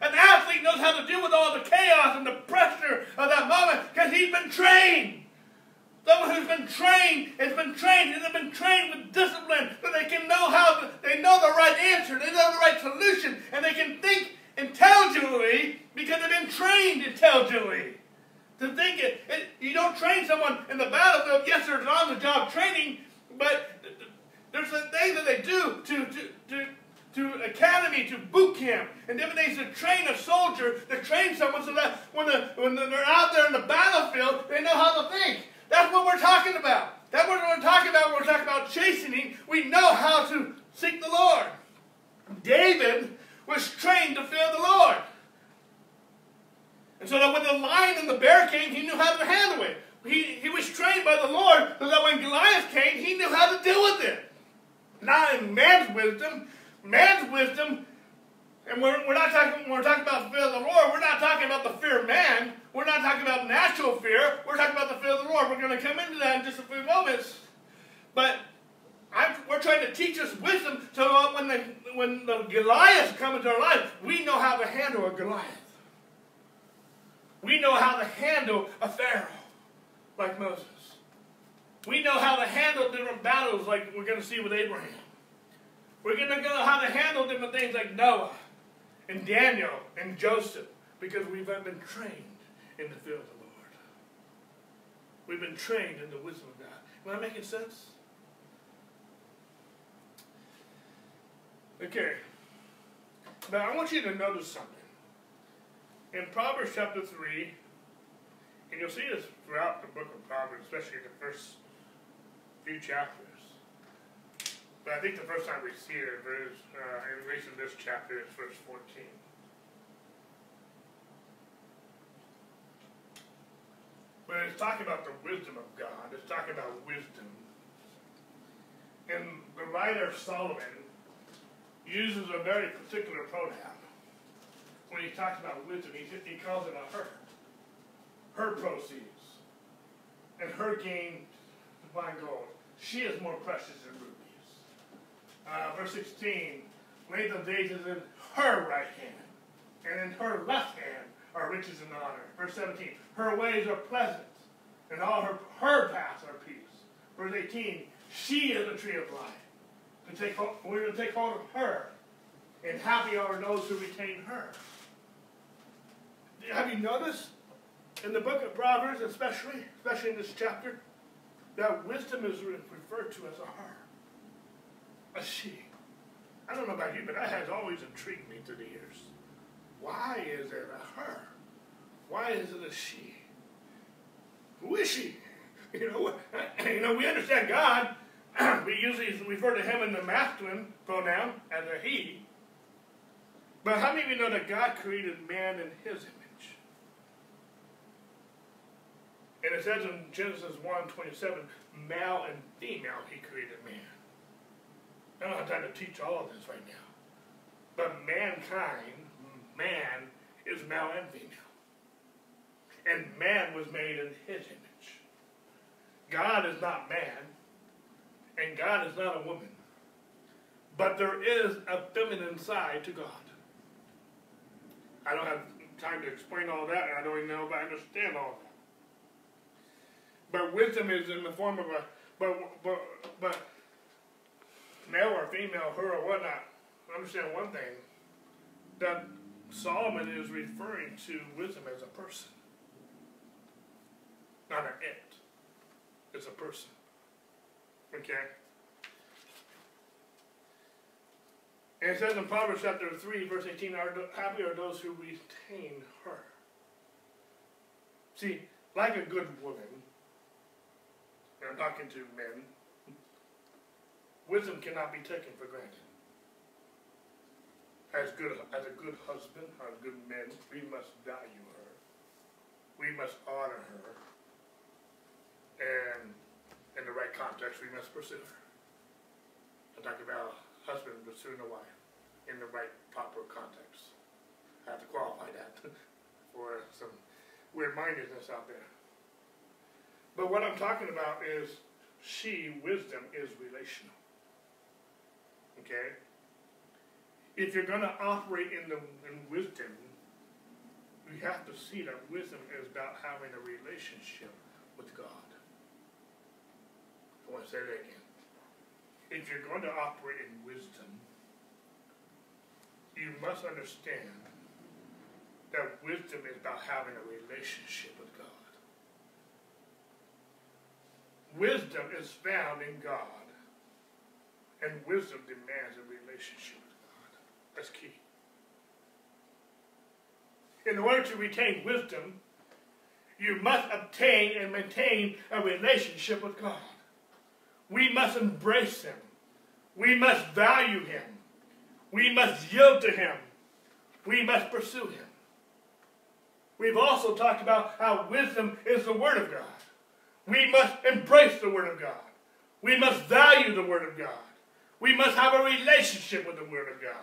Speaker 1: An athlete knows how to deal with all the chaos and the pressure of that moment because he's been trained. Someone who's been trained has been trained, has been trained with discipline, so they can know how to, they know the right answer, they know the right solution, and they can think intelligently because they've been trained intelligently. To think it, it, you don't train someone in the battlefield. Yes, there's on-the-job training, but there's a thing that they do to, to, to, to academy, to boot camp, and different things to train a soldier, to train someone so that when, the, when they're out there in the battlefield, they know how to think. That's what we're talking about. That's what we're talking about when we're talking about chastening. We know how to seek the Lord. David was trained to fear the Lord. And so that when the lion and the bear came, he knew how to handle it. He, he was trained by the Lord so that when Goliath came, he knew how to deal with it. Not in man's wisdom. Man's wisdom, and we're, we're not talking, when we're talking about the fear of the Lord, we're not talking about the fear of man. We're not talking about natural fear. We're talking about the fear of the Lord. We're going to come into that in just a few moments. But I'm, we're trying to teach us wisdom so when the, when the Goliaths come into our life, we know how to handle a Goliath. We know how to handle a Pharaoh like Moses. We know how to handle different battles like we're going to see with Abraham. We're going to know how to handle different things like Noah and Daniel and Joseph because we've been trained in the fear of the Lord. We've been trained in the wisdom of God. Am I making sense? Okay. Now I want you to notice something. In Proverbs chapter 3, and you'll see this throughout the book of Proverbs, especially the first few chapters. But I think the first time we see it is uh, in relation to this chapter is verse 14. When it's talking about the wisdom of God, it's talking about wisdom. And the writer Solomon uses a very particular pronoun. When he talks about wisdom, he, he calls it a her. Her proceeds. And her gain fine gold. She is more precious than. Uh, verse 16, length of days is in her right hand, and in her left hand are riches and honor. Verse 17, her ways are pleasant, and all her, her paths are peace. Verse 18, she is a tree of life. To take we're going to take hold of her, and happy are those who retain her. Have you noticed in the book of Proverbs, especially, especially in this chapter, that wisdom is referred to as a her, a she. I don't know about you, but that has always intrigued me through the years. Why is it a her? Why is it a she? Who is she? You know, *clears throat* you know, we understand God. *clears throat* we usually refer to him in the masculine pronoun as a he. But how many of you know that God created man in his image? And it says in Genesis 1 27, male and female, he created man. I don't have time to teach all of this right now. But mankind, man, is male and female. And man was made in his image. God is not man, and God is not a woman. But there is a feminine side to God. I don't have time to explain all that, and I don't even know if I understand all that. But wisdom is in the form of a, but, but, but male or female, her or whatnot, understand one thing, that Solomon is referring to wisdom as a person, not an it. It's a person. Okay? And it says in Proverbs chapter 3, verse 18, happy are those who retain her. See, like a good woman, and I'm talking to men, wisdom cannot be taken for granted. As good as a good husband, as good men, we must value her. We must honor her. And in the right context, we must pursue her. I'm talking about a husband pursuing a wife in the right proper context. I have to qualify that *laughs* for some weird-mindedness out there. But what I'm talking about is she, wisdom, is relational. Okay? If you're going to operate in, the, in wisdom, you have to see that wisdom is about having a relationship with God. I want to say that again. If you're going to operate in wisdom, you must understand that wisdom is about having a relationship with God. Wisdom is found in God, and wisdom demands a relationship with God. That's key. In order to retain wisdom, you must obtain and maintain a relationship with God. We must embrace Him. We must value Him. We must yield to Him. We must pursue Him. We've also talked about how wisdom is the Word of God. We must embrace the Word of God. We must value the Word of God. We must have a relationship with the Word of God.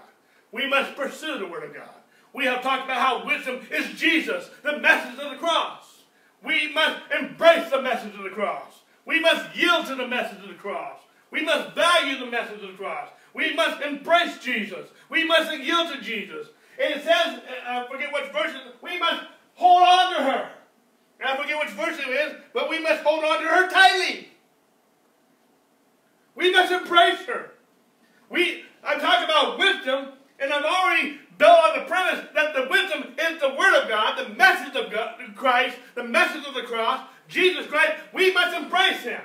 Speaker 1: We must pursue the Word of God. We have talked about how wisdom is Jesus, the message of the cross. We must embrace the message of the cross. We must yield to the message of the cross. We must value the message of the cross. We must embrace Jesus. We must yield to Jesus. And it says, uh, I forget what verse, we must hold on to her. And I forget which verse it is, but we must hold on to her tightly. We must embrace her. We, I'm talking about wisdom, and I'm already built on the premise that the wisdom is the Word of God, the message of God, Christ, the message of the cross, Jesus Christ. We must embrace Him.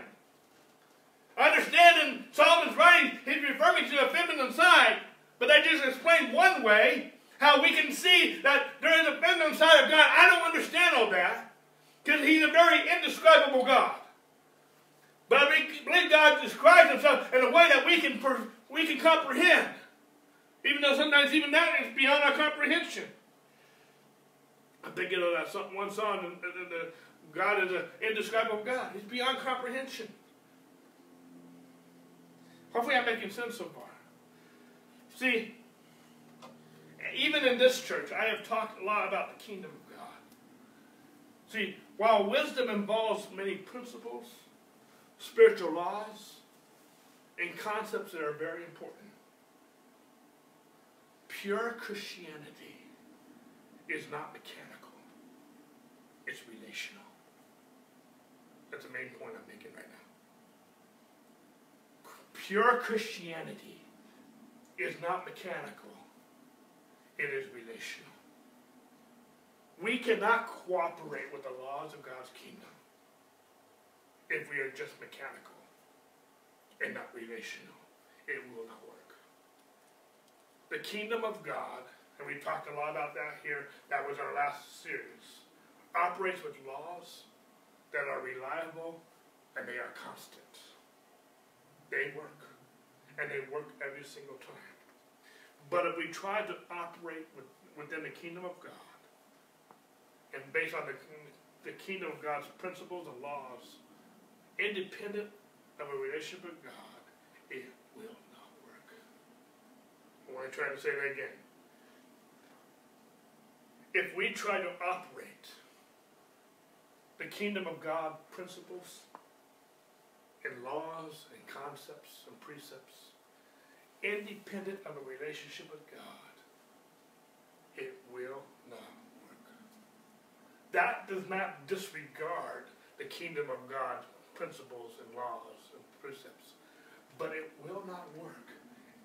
Speaker 1: Understand in Solomon's writings, he's referring to the feminine side, but that just explains one way how we can see that there is a feminine side of God. I don't understand all that because he's a very indescribable God. But I believe God describes himself in a way that we can we can comprehend. Even though sometimes even that is beyond our comprehension. I'm thinking of that one song, the, the, God is an indescribable God. He's beyond comprehension. Hopefully I'm making sense so far. See, even in this church, I have talked a lot about the kingdom of God. See, while wisdom involves many principles, spiritual laws, and concepts that are very important, pure Christianity is not mechanical, it's relational. That's the main point I'm making right now. Pure Christianity is not mechanical, it is relational. We cannot cooperate with the laws of God's kingdom if we are just mechanical and not relational. It will not work the kingdom of God, and we talked a lot about that here, that was our last series, operates with laws that are reliable and they are constant. They work. And they work every single time. But if we try to operate with, within the kingdom of God, and based on the, the kingdom of God's principles and laws, independent of a relationship with God, it will not work. I want to try to say that again. If we try to operate the kingdom of God principles and laws and concepts and precepts independent of a relationship with God, it will not work. That does not disregard the kingdom of God principles and laws precepts, but it will not work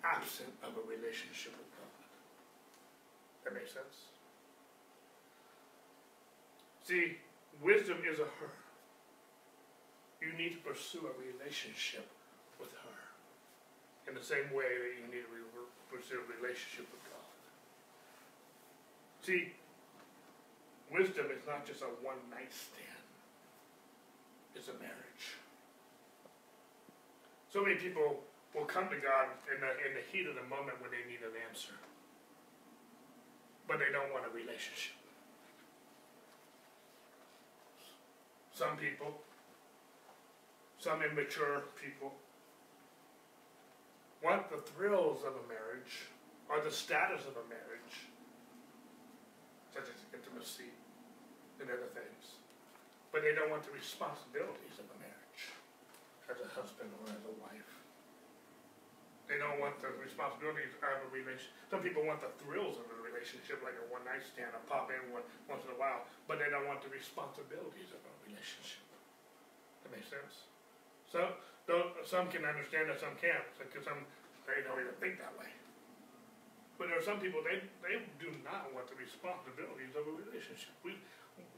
Speaker 1: absent of a relationship with God. That makes sense? See, wisdom is a her. You need to pursue a relationship with her in the same way that you need to pursue a relationship with God. See, wisdom is not just a one night stand, it's a marriage. So many people will come to God in the, in the heat of the moment when they need an answer. But they don't want a relationship. Some people, some immature people, want the thrills of a marriage or the status of a marriage, such as intimacy and other things. But they don't want the responsibilities of a marriage as a husband or as a wife. They don't want the responsibilities of a relationship. Some people want the thrills of a relationship, like a one night stand, a pop in one, once in a while, but they don't want the responsibilities of a relationship. That makes sense. So, some can understand that, some can't, because some they don't even think that way. But there are some people they they do not want the responsibilities of a relationship. We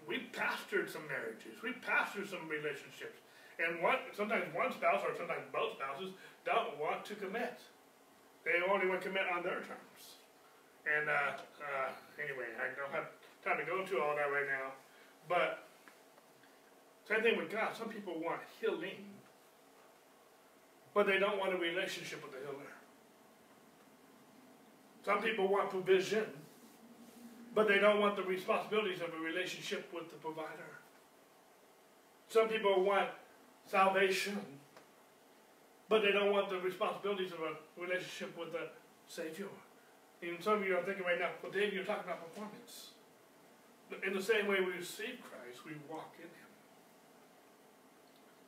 Speaker 1: we pastored some marriages, we pastored some relationships, and one sometimes one spouse or sometimes both spouses don't want to commit. They only want to commit on their terms. And uh, uh, anyway, I don't have time to go into all that right now. But same thing with God. Some people want healing, but they don't want a relationship with the healer. Some people want provision, but they don't want the responsibilities of a relationship with the provider. Some people want salvation, but they don't want the responsibilities of a relationship with the Savior. And some of you are thinking right now, well, David, you're talking about performance. In the same way we receive Christ, we walk in Him.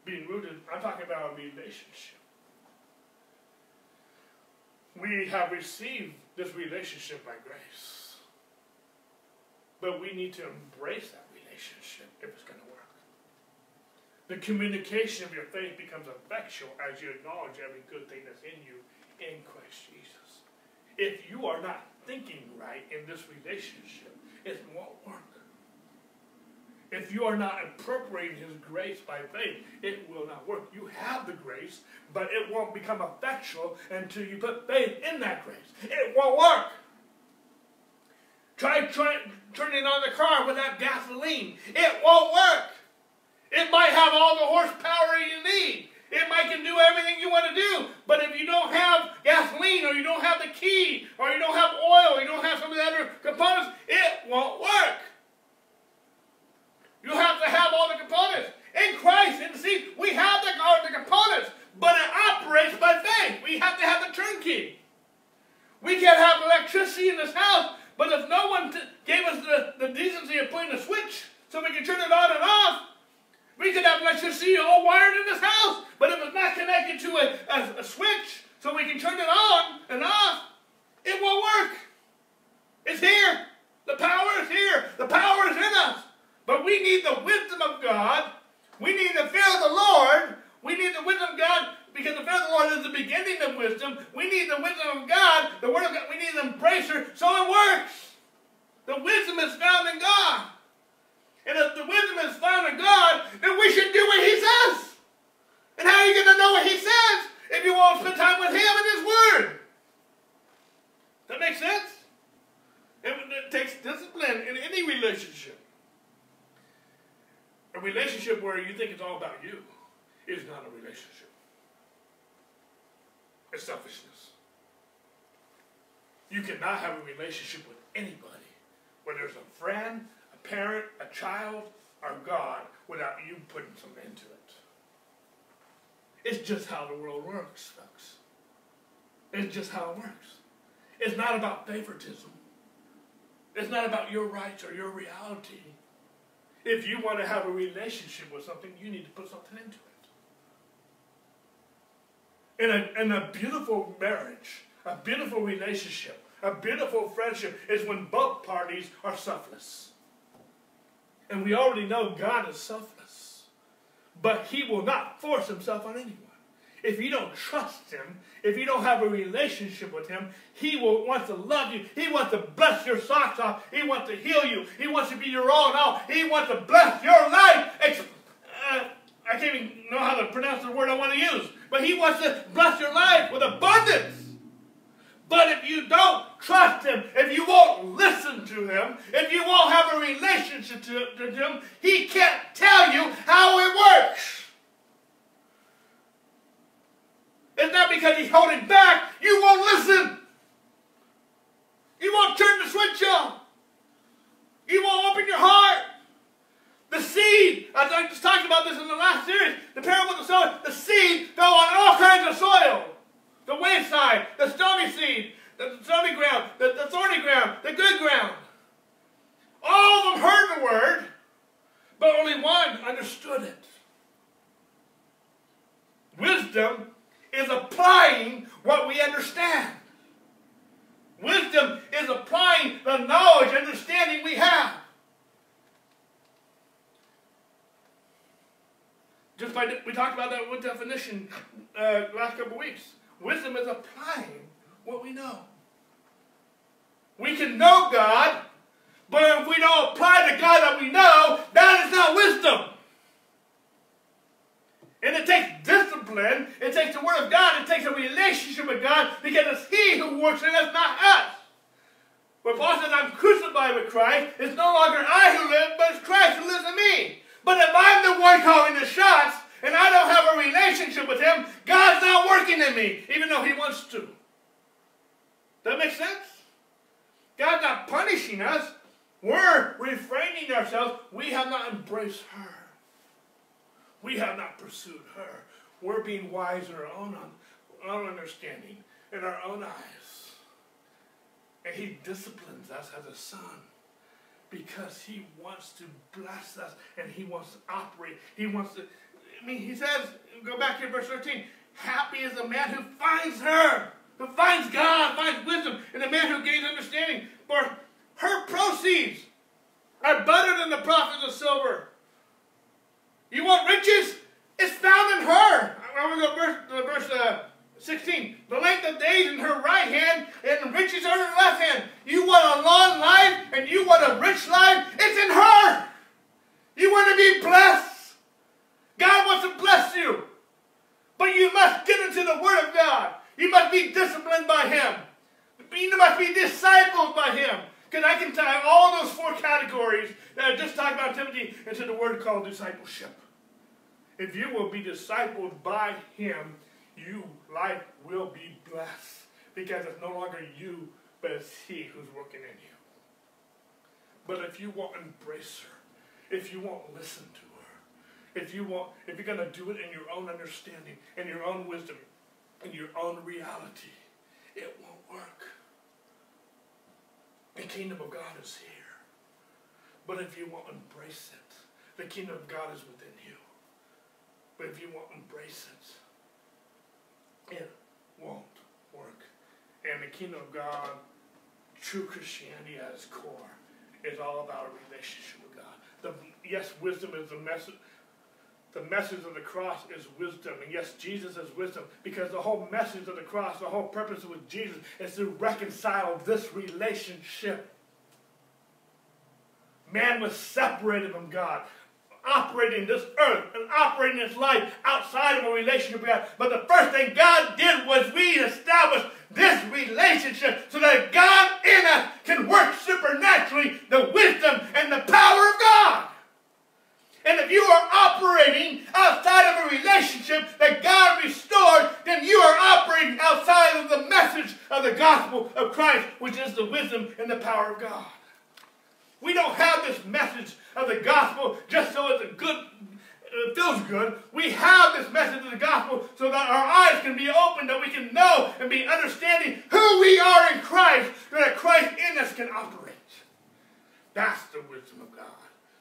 Speaker 1: Being rooted, I'm talking about a relationship. We have received this relationship by grace. But we need to embrace that relationship if it's going to the communication of your faith becomes effectual as you acknowledge every good thing that's in you in Christ Jesus. If you are not thinking right in this relationship, it won't work. if you are not appropriating His grace by faith, it will not work. You have the grace, but it won't become effectual until you put faith in that grace. It won't work. Try, try turning on the car without gasoline. It won't work. It might have all the horsepower you need. It might can do everything you want to do, but if you don't have gasoline, or you don't have the key, or you don't have oil, or you don't have some of the other components, it won't work. You have to have all the components. In Christ, and see, we have the, all the components, but it operates by faith. We have to have the turnkey. We can't have electricity in this house, but if no one gave us the, the decency of putting a switch so we can turn it on and off, we could have electricity all wired in this house, but if it's not connected to a, a, a switch so we can turn it on and off, it won't work. It's here. The power is here. The power is in us. But we need the wisdom of God. We need the fear of the Lord. We need the wisdom of God because the fear of the Lord is the beginning of wisdom. We need the wisdom of God, the Word of God. We need the embracer so it works. The wisdom is found in God. And if the wisdom is found in God, then we should do what He says. And how are you going to know what He says if you won't spend time with Him and His Word? That makes sense? It, it takes discipline in any relationship. A relationship where you think it's all about you is not a relationship. It's selfishness. You cannot have a relationship with anybody, whether it's a friend, parent, a child, or God, without you putting some into it. It's just how the world works, folks. It's just how it works. It's not about favoritism. It's not about your rights or your reality. If you want to have a relationship with something, you need to put something into it. In a, in a beautiful marriage, a beautiful relationship, a beautiful friendship is when both parties are selfless. And we already know God is selfless. But he will not force himself on anyone. If you don't trust him, if you don't have a relationship with him, he will want to love you. He wants to bless your socks off. He wants to heal you. He wants to be your all in all. He wants to bless your life. Uh, I can't even know how to pronounce the word I want to use. But he wants to bless your life with abundance. But if you don't trust him, if you won't listen to him, if you won't have a relationship to, him, he can't tell you how it works. It's not because he's holding back. You won't listen. You won't turn the switch on. You won't open your heart. The seed, I just talked about this in the last series, the parable of the sower, the seed fell on all kinds of soil. The wayside, the stony seed, the stony ground, the, the thorny ground, the good ground. All of them heard the word, but only one understood it. Wisdom is applying what we understand. Wisdom is applying the knowledge, understanding we have. Just by we talked about that with definition uh, last couple of weeks. Wisdom is applying what we know. We can know God, but if we don't apply the God that we know, that is not wisdom. And it takes discipline. It takes the Word of God. It takes a relationship with God because it's He who works in us, not us. When Paul says, I'm crucified with Christ, it's no longer I who live, but it's Christ who lives in me. But if I'm the one calling the shots and I don't have a relationship with Him, God's not working in me, even though He wants to. Does that makes sense? God's not punishing us. We're refraining ourselves. We have not embraced her. We have not pursued her. We're being wise in our own, own understanding, in our own eyes. And he disciplines us as a son because he wants to bless us and he wants to operate. He wants to, I mean, he says, go back to verse 13, happy is the man who finds her, who finds God, finds wisdom, and the man who gains understanding. For her proceeds are better than the profits of silver you want riches? It's found in her. I'm going to go verse, verse uh, 16. The length of days in her right hand and riches are in her left hand. You want a long life and you want a rich life? It's in her. You want to be God wants to bless you. But you must get into the Word of God. You must be disciplined by Him. You must be discipled by Him. Because I can tie all those four categories that I just talked about Timothy into the word called discipleship. If you will be discipled by Him, you life will be blessed. Because it's no longer you, but it's He who's working in you. But if you won't embrace her, if you won't listen to if you won't, if you're going to do it in your own understanding, in your own wisdom, in your own reality, it won't work. The kingdom of God is here. But if you won't embrace it, the kingdom of God is within you. But if you won't embrace it, it won't work. And the kingdom of God, true Christianity at its core, is all about a relationship with God. The, yes, wisdom is the message. The message of the cross is wisdom. And yes, Jesus is wisdom because the whole message of the cross, the whole purpose with Jesus is to reconcile this relationship. Man was separated from God, operating this earth and operating his life outside of a relationship with God. But the first thing God did was we established this relationship so that God in us can work supernaturally the wisdom and the power of God. And if you are operating outside of a relationship that God restored, then you are operating outside of the message of the gospel of Christ, which is the wisdom and the power of God. We don't have this message of the gospel just so it's a good, it feels good. We have this message of the gospel so that our eyes can be open, that we can know and be understanding who we are in Christ, that Christ in us can operate. That's the wisdom.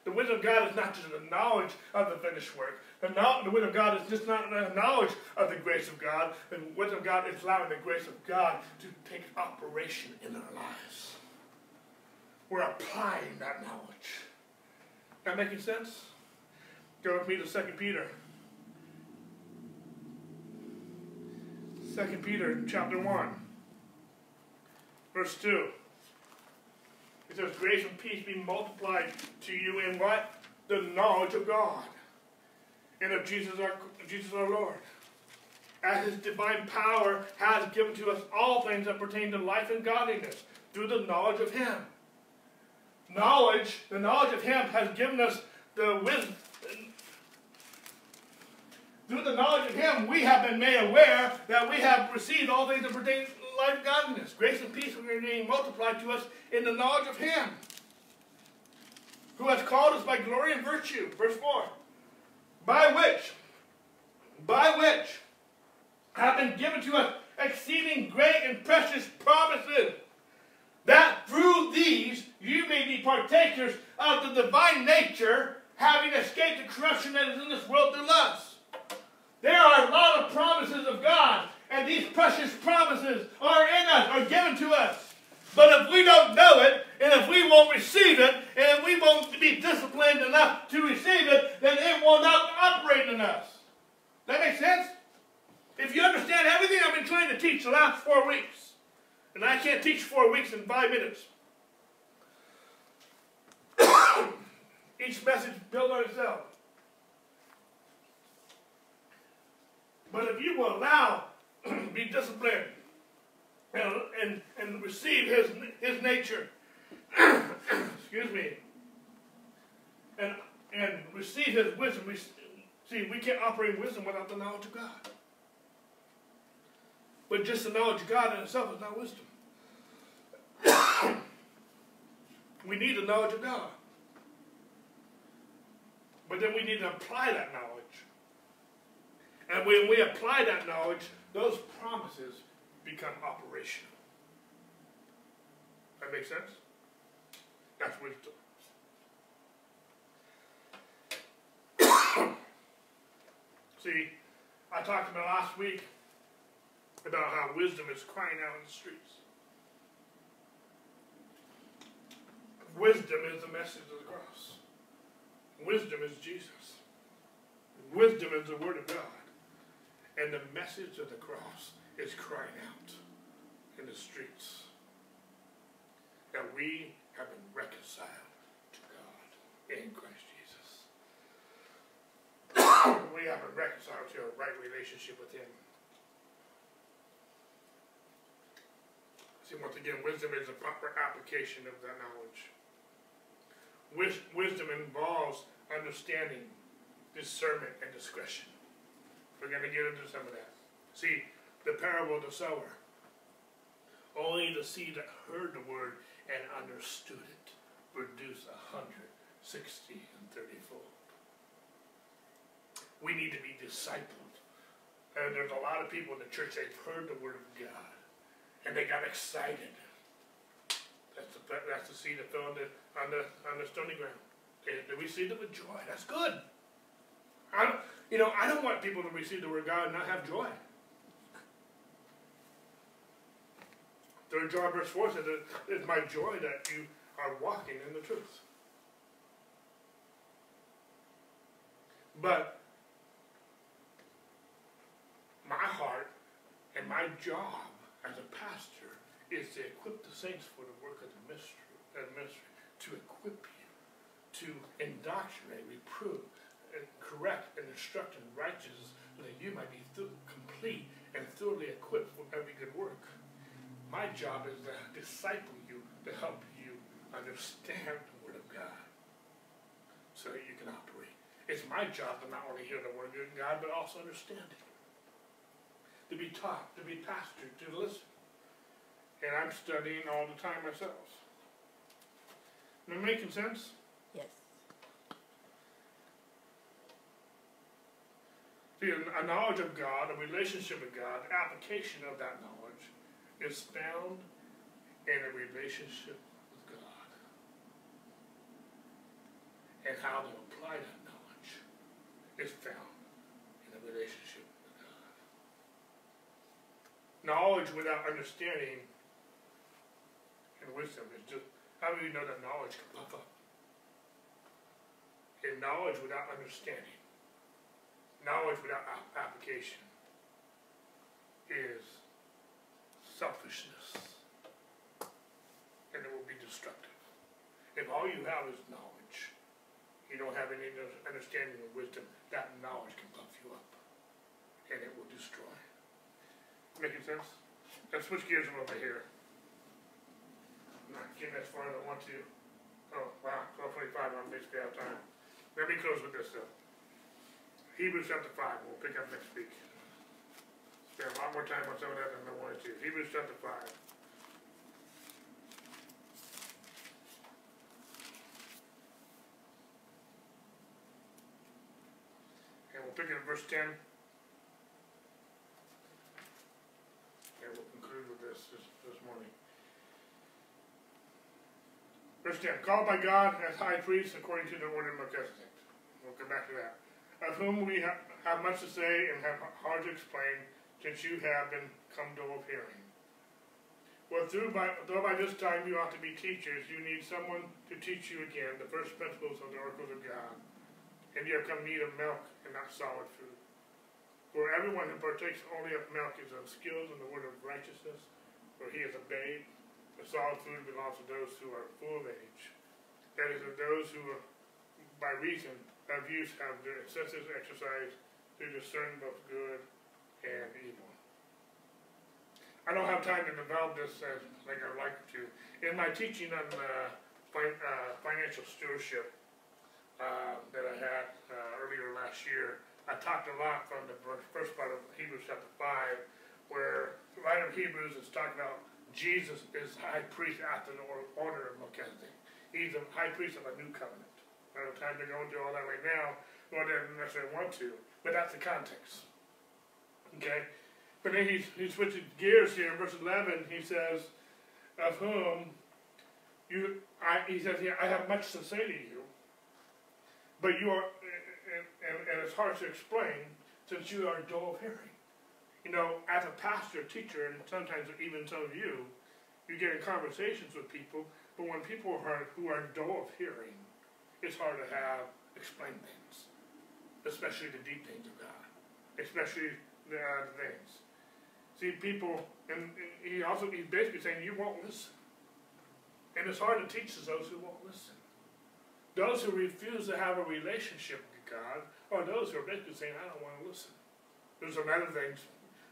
Speaker 1: The wisdom of God is not just a knowledge of the finished work. The, the wisdom of God is just not a knowledge of the grace of God. The wisdom of God is allowing the grace of God to take operation in our lives. We're applying that knowledge. That making sense? Go with me to 2 Peter. 2 Peter chapter 1. Verse 2. Says, Grace and peace be multiplied to you in what? The knowledge of God. And of Jesus our, Jesus our Lord. As his divine power has given to us all things that pertain to life and godliness through the knowledge of him. Knowledge, the knowledge of him has given us the wisdom. Through the knowledge of him, we have been made aware that we have received all things that pertain life godliness. Grace and peace are being multiplied to us in the knowledge of Him who has called us by glory and virtue. Verse 4. By which, by which have been given to us exceeding great and precious promises, that through these you may be partakers of the divine nature, having escaped the corruption that is in this world through lust. There are a lot of promises of God and these precious promises are in us, are given to us. But if we don't know it, and if we won't receive it, and if we won't be disciplined enough to receive it, then it will not operate in us. That makes sense? If you understand everything I've been trying to teach the last four weeks, and I can't teach four weeks in five minutes. *coughs* Each message built on itself. But if you will allow *clears throat* be disciplined and, and, and receive his, his nature. *clears throat* Excuse me. And, and receive his wisdom. We, see, we can't operate wisdom without the knowledge of God. But just the knowledge of God in itself is not wisdom. *coughs* we need the knowledge of God. But then we need to apply that knowledge. And when we apply that knowledge, those promises become operational. That makes sense? That's wisdom. *coughs* See, I talked about last week about how wisdom is crying out in the streets. Wisdom is the message of the cross. Wisdom is Jesus. Wisdom is the Word of God. And the message of the cross is crying out in the streets that we have been reconciled to God in Christ Jesus. *coughs* we have been reconciled to a right relationship with Him. See, once again, wisdom is a proper application of that knowledge. Wis- wisdom involves understanding, discernment, and discretion. We're going to get into some of that. See, the parable of the sower. Only the seed that heard the word and understood it produced a hundred, sixty, and thirty-fold. We need to be discipled. And there's a lot of people in the church, they've heard the word of God, and they got excited. That's the, that's the seed that fell on the, on the, on the stony ground. They, they received it with joy. That's good. I don't, you know, I don't want people to receive the word of God and not have joy. Third John verse 4 says, It's my joy that you are walking in the truth. But my heart and my job as a pastor is to equip the saints for the work of the ministry, uh, ministry to equip you, to indoctrinate, reprove, and correct, and instruct in righteousness, that you might be complete and thoroughly equipped for every good work. My job is to disciple you, to help you understand the Word of God, so that you can operate. It's my job to not only hear the Word of God, but also understand it to be taught, to be pastored, to listen. And I'm studying all the time myself. Am I making sense? See, a knowledge of God, a relationship with God, application of that knowledge is found in a relationship with God. And how to apply that knowledge is found in a relationship with God. knowledge without understanding and wisdom is just how do you know that knowledge can puff up? And knowledge without understanding, knowledge without application is selfishness. And it will be destructive. If all you have is knowledge, you don't have any understanding or wisdom, that knowledge can puff you up. And it will destroy. Making sense? Let's switch gears a little bit here. I'm not getting as far as I want to. Oh, wow, twelve twenty-five, I'm basically out of time. Let me close with this though. Hebrews chapter five, we'll pick up next week. Spend a lot more time on some of that than I wanted to. Hebrews chapter five. And we'll pick it at verse ten. And we'll conclude with this this morning. Verse 10, called by God as high priest according to the order of Melchizedek. We'll come back to that. Of whom we have, have much to say and have hard to explain, since you have been come dull of hearing. Well, through by, though by this time you ought to be teachers, you need someone to teach you again the first principles of the oracles of God. And you have come need of milk and not solid food. For everyone who partakes only of milk is unskilled in the word of righteousness, for he is a babe. The solid food belongs to those who are full of age. That is, of those who, are, by reason of use, have their senses exercised to discern both good and evil. I don't have time to develop this as like I'd like to. In my teaching on uh, uh, financial stewardship uh, that I had uh, earlier last year, I talked a lot from the first part of Hebrews chapter 5, where the writer of Hebrews is talking about Jesus is high priest after the order of Melchizedek. He's a high priest of a new covenant. I don't have time to go into all that right now, nor don't necessarily want to, but that's the context. Okay? But then he, he switches gears here in verse 11. He says, Of whom you, I, he says here, I have much to say to you, but you are, and, and, and it's hard to explain since you are dull of hearing you know, as a pastor, teacher, and sometimes even some of you, you get in conversations with people, but when people are who are dull of hearing, it's hard to have explain things, especially the deep things of God, especially the uh, other things. See, people, and he also he's basically saying you won't listen, and it's hard to teach to those who won't listen. Those who refuse to have a relationship with God, or those who are basically saying, "I don't want to listen." There's some other things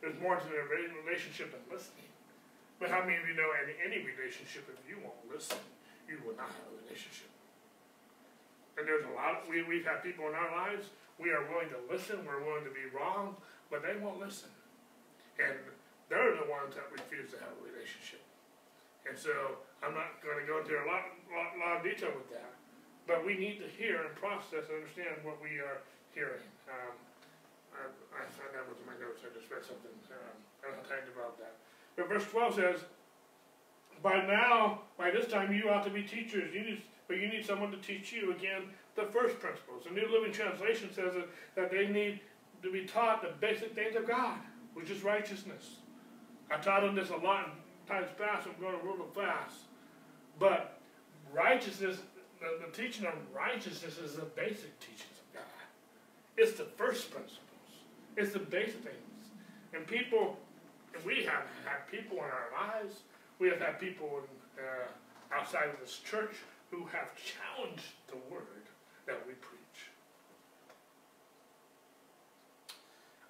Speaker 1: there's more to the relationship than listening. But how many of you know in any relationship, if you won't listen, you will not have a relationship? And there's a lot, of, we, we've had people in our lives, we are willing to listen, we're willing to be wrong, but they won't listen. And they're the ones that refuse to have a relationship. And so I'm not going to go into a lot, lot, lot of detail with that. But we need to hear and process and understand what we are hearing. Um, I, I found that was my notes. I just read something. Um, I don't have time to develop that. But verse 12 says, By now, by this time, you ought to be teachers. You need, but you need someone to teach you again the first principles. The New Living Translation says that, that they need to be taught the basic things of God, which is righteousness. I taught them this a lot times past. I'm going to a little fast. But righteousness, the, the teaching of righteousness is the basic teachings of God. It's the first principles. It's the basic things. And people, we have had people in our lives, we have had people in, uh, outside of this church who have challenged the word that we preach.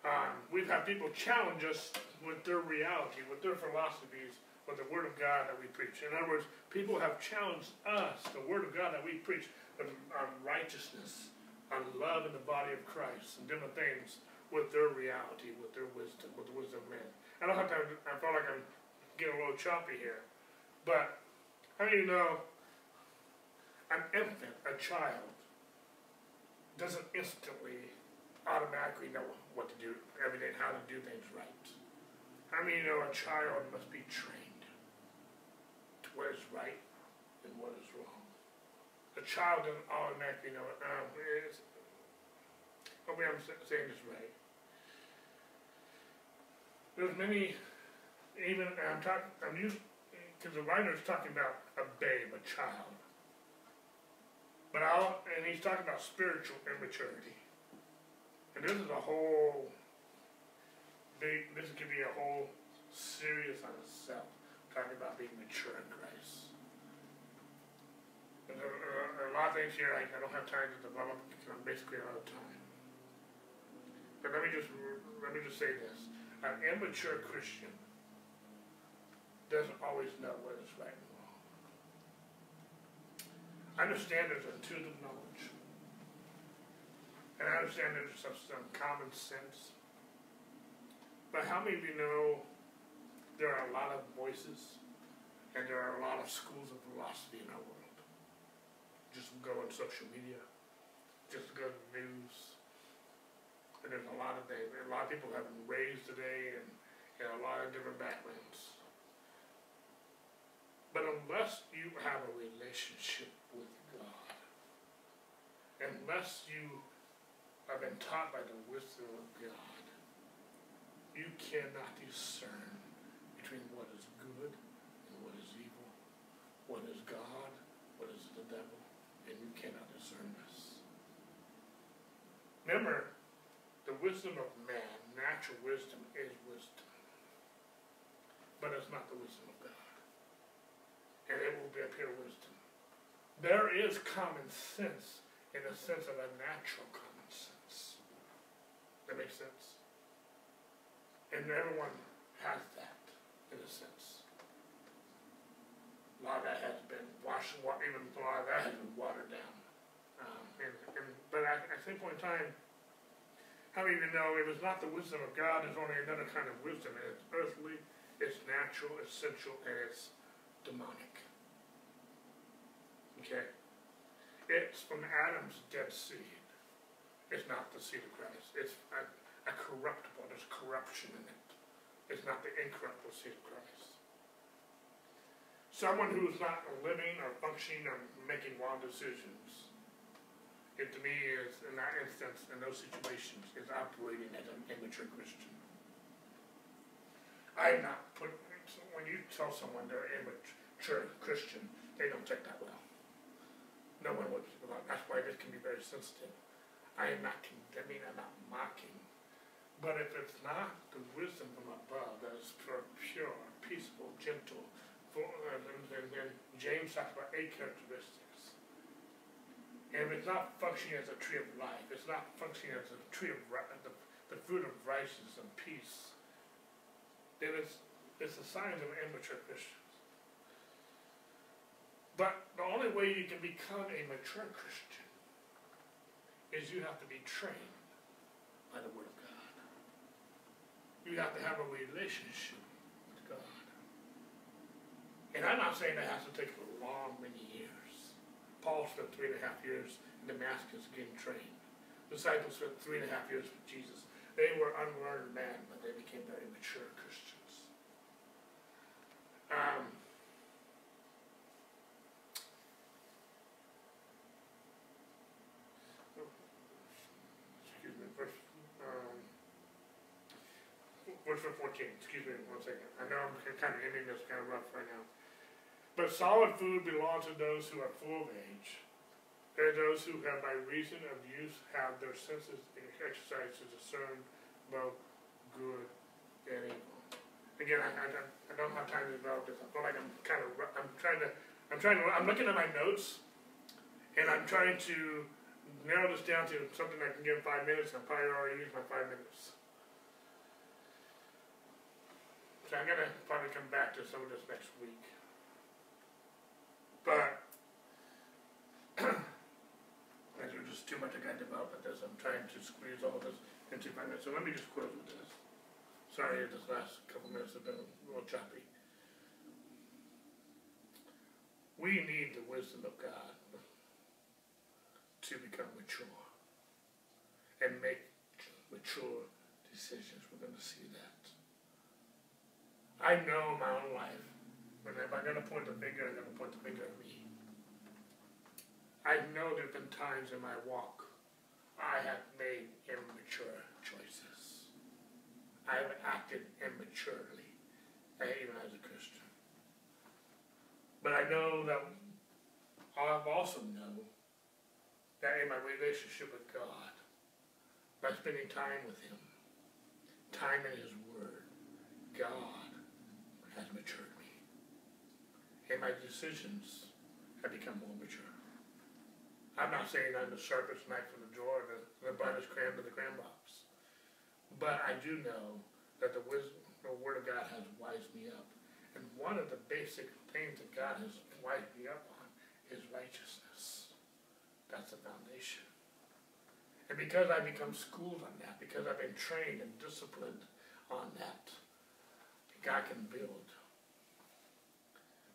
Speaker 1: Um, we've had people challenge us with their reality, with their philosophies, with the Word of God that we preach. In other words, people have challenged us, the Word of God that we preach, on righteousness, on love in the body of Christ, and different things, with their reality, with their wisdom, with the wisdom of men. I don't have time, I feel like I'm getting a little choppy here. But, how do you know an infant, a child, doesn't instantly automatically know what to do every day and how to do things right. How many know a child must be trained to what is right and what is wrong? A child doesn't automatically know. Um, it's, hopefully I'm saying this right. There's many, even, I'm talking, I'm used, because the writer is talking about a babe, a child. But I'll, and he's talking about spiritual immaturity. And this is a whole big, this could be a whole series on itself, talking about being mature in Christ. And there are a lot of things here I, I don't have time to develop because I'm basically out of time. But let me just let me just say this: an immature Christian doesn't always know what is right I understand there's intuitive knowledge. And I understand there's some, some common sense. But how many of you know there are a lot of voices and there are a lot of schools of philosophy in our world? Just go on social media, just go to the news. And there's a lot of things. A lot of people have been raised today and in a lot of different backgrounds. But unless you have a relationship unless you have been taught by the wisdom of God, you cannot discern between what is good and what is evil, what is God, what is the devil, and you cannot discern this. Remember, the wisdom of man, natural wisdom, is wisdom. But it's not the wisdom of God and it will be a pure wisdom. There is common sense in a sense of a natural common sense. That makes sense? And everyone has that, in a sense. A lot of that has been washed, even a lot of that has been watered down. Um, and, and, but at, at same point in time, how many of you know it was not the wisdom of God, it's only another kind of wisdom. It's earthly, it's natural, it's sensual, and it's demonic. Okay? It's from Adam's dead seed. It's not the seed of Christ. It's a, a corruptible. There's corruption in it. It's not the incorruptible seed of Christ. Someone who's not living or functioning or making wild decisions, it to me is, in that instance, in those situations, is operating as an immature Christian. I'm not putting, when you tell someone they're immature Christian, they don't take that well. No one that's why this can be very sensitive. I am not condemning, I'm not mocking. But if it's not the wisdom from above that is pure, pure peaceful, gentle, for, uh, then James talks about eight characteristics. And if it's not functioning as a tree of life, it's not functioning as a tree of the, the fruit of righteousness and peace, then it's It's a sign of immature Christians. But the only way you can become a mature Christian is you have to be trained by the Word of God. You have to have a relationship with God. And I'm not saying that has to take a long many years. Paul spent three and a half years in Damascus getting trained. Disciples spent three and a half years with Jesus. They were unlearned men, but they became very mature Christians. Um, excuse me, verse, um, verse 14, excuse me one second. I know I'm kind of ending this kind of rough right now. But solid food belongs to those who are full of age. Are those who have, by reason of use, have their senses exercised to discern both good and evil. Again, I, I, don't, I don't have time to develop this. I feel like I'm kind of, I'm trying to, I'm trying to, I'm looking at my notes, and I'm trying to narrow this down to something I can get in five minutes. I probably already used my five minutes. So I'm gonna probably come back to some of this next week. But *clears throat* there's just too much I to develop at this. I'm trying to squeeze all of this into five minutes. So let me just close with this. Sorry, this last couple minutes have been a little choppy. We need the wisdom of God to become mature and make mature decisions. We're going to see that. I know my own life. When if I'm going to point the finger, I'm going to point the finger at me. I know there have been times in my walk I have made immature choices. I have acted immaturely, even as a Christian. But I know that I've also known that in my relationship with God, by spending time with Him, time in His Word, God has matured me. And my decisions have become more mature. I'm not saying I'm the sharpest knife in the drawer, the, the brightest crayon in the crayon box. But I do know that the wisdom, the Word of God has wised me up. And one of the basic things that God has wised me up on is righteousness. That's the foundation. And because I become schooled on that, because I've been trained and disciplined on that, God can build.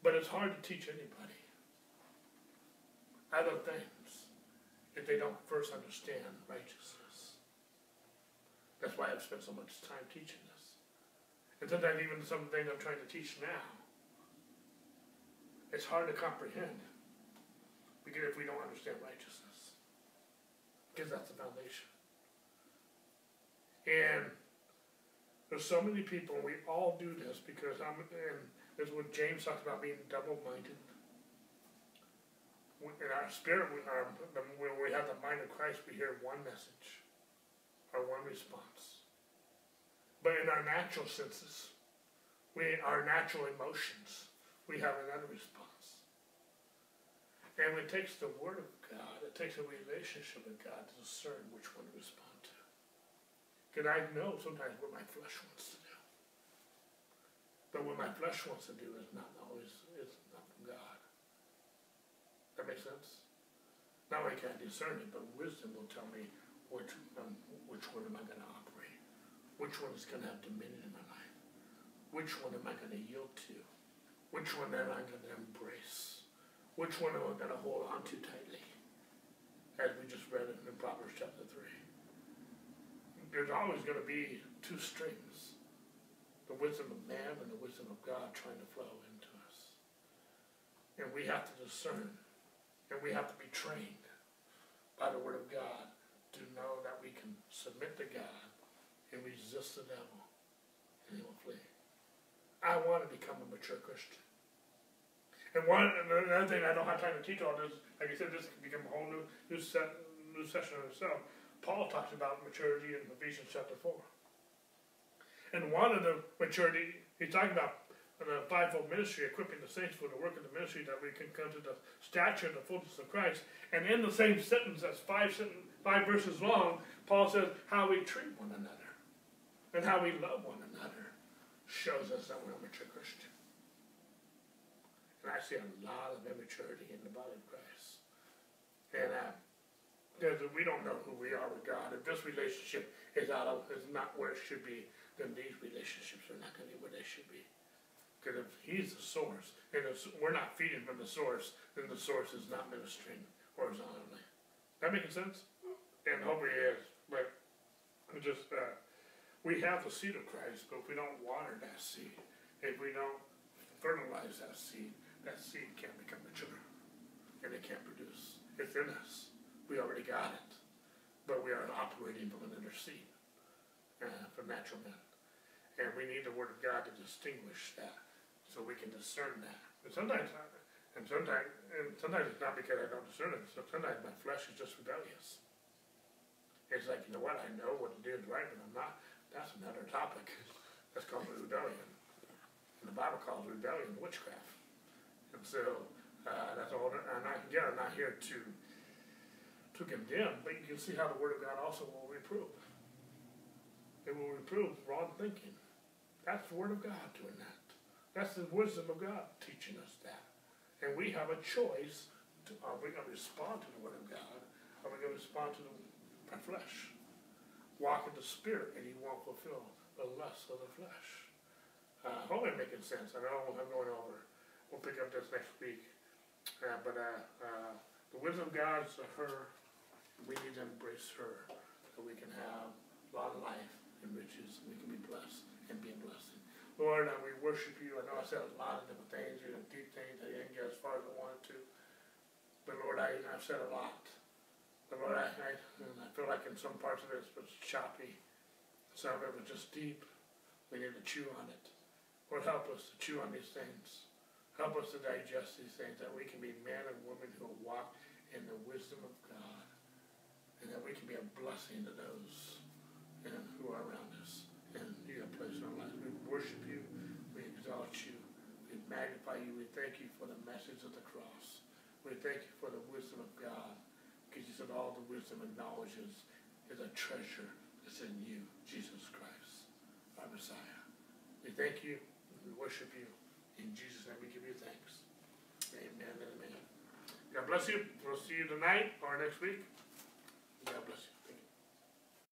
Speaker 1: But it's hard to teach anybody other things if they don't first understand righteousness. That's why I've spent so much time teaching this. And sometimes even some things I'm trying to teach now, it's hard to comprehend because if we don't understand righteousness, because that's the foundation. And there's so many people, and we all do this because I'm, and this is what James talks about being double-minded. In our spirit, we, are, when we have the mind of Christ, we hear one message are one response. But in our natural senses, we, our natural emotions, we have another response. And it takes the Word of God, it takes a relationship with God to discern which one to respond. Because I know sometimes what my flesh wants to do. But what my flesh wants to do is not always is not from God. That makes sense? Can I discern it, but wisdom will tell me which, um, which one am I going to operate? Which one is going to have dominion in my life? Which one am I going to yield to? Which one am I going to embrace? Which one am I going to hold on to tightly? As we just read it in Proverbs chapter 3. There's always going to be two strings the wisdom of man and the wisdom of God trying to flow into us. And we have to discern, and we have to be trained by the Word of God to know that we can submit to God and resist the devil, and he will flee. I want to become a mature Christian. And one another thing I don't have time to teach all this, like I said, this can become a whole new new, set, new session in itself. Paul talks about maturity in Ephesians chapter four. And one of the maturity he's talking about the fivefold ministry, equipping the saints for the work of the ministry that we can come to the stature and the fullness of Christ. And in the same sentence, that's five sentence, five verses long, Paul says how we treat one another and how we love one another shows us that we're a mature Christian. And I see a lot of immaturity in the body of Christ. And uh, there's a- we don't know who we are with God. If this relationship is out of is not where it should be, then these relationships are not going to be where they should be. Because if He's the source, and if we're not feeding from the source, then the source is not ministering horizontally. That making sense? And hopefully it is. But just uh, we have the seed of Christ, but if we don't water that seed, if we don't fertilize that seed, that seed can't become mature, and it can't produce. It's in us. We already got it, but we are operating from another seed, uh, from natural men, and we need the Word of God to distinguish that, so we can discern that. And sometimes, and sometimes, and sometimes it's not because I don't discern it. So sometimes my flesh is just rebellious. It's like you know what? I know what to do is right, but I'm not. That's another topic. *laughs* That's called rebellion. And the Bible calls rebellion witchcraft. And so uh, that's all. Not, again, I'm not here to to condemn, but you can see how the Word of God also will reprove. It will reprove wrong thinking. That's the Word of God doing that. That's the wisdom of God teaching us that. And we have a choice. To, are we going to respond to the Word of God? Or are we going to respond to the, flesh? Walk in the Spirit, and you won't fulfill the lusts of the flesh. Uh, hope I'm making sense. I know I'm going over. We'll pick up this next week. Uh, but uh, uh, the wisdom of God is her. We need to embrace her so we can have long life and riches. And we can be blessed and be a blessing. Lord, uh, we worship you. I know I said a lot of different things, you know, deep things. I didn't get as far as I wanted to. But Lord, I, I've said a lot. But Lord, I, I, I feel like in some parts of it it was choppy. Some of it was just deep. We need to chew on it. Lord, help us to chew on these things. Help us to digest these things, that we can be men and women who walk in the wisdom of God, and that we can be a blessing to those and who are around us. And you have placed in our lives. We worship you, we exalt you, we magnify you, we thank you for the message of the cross. We thank you for the wisdom of God, because you said all the wisdom and knowledge is, is a treasure that's in you, Jesus Christ, our Messiah. We thank you, we worship you. In Jesus' name we give you thanks. Amen and amen. God bless you. We'll see you tonight or next week. God bless you.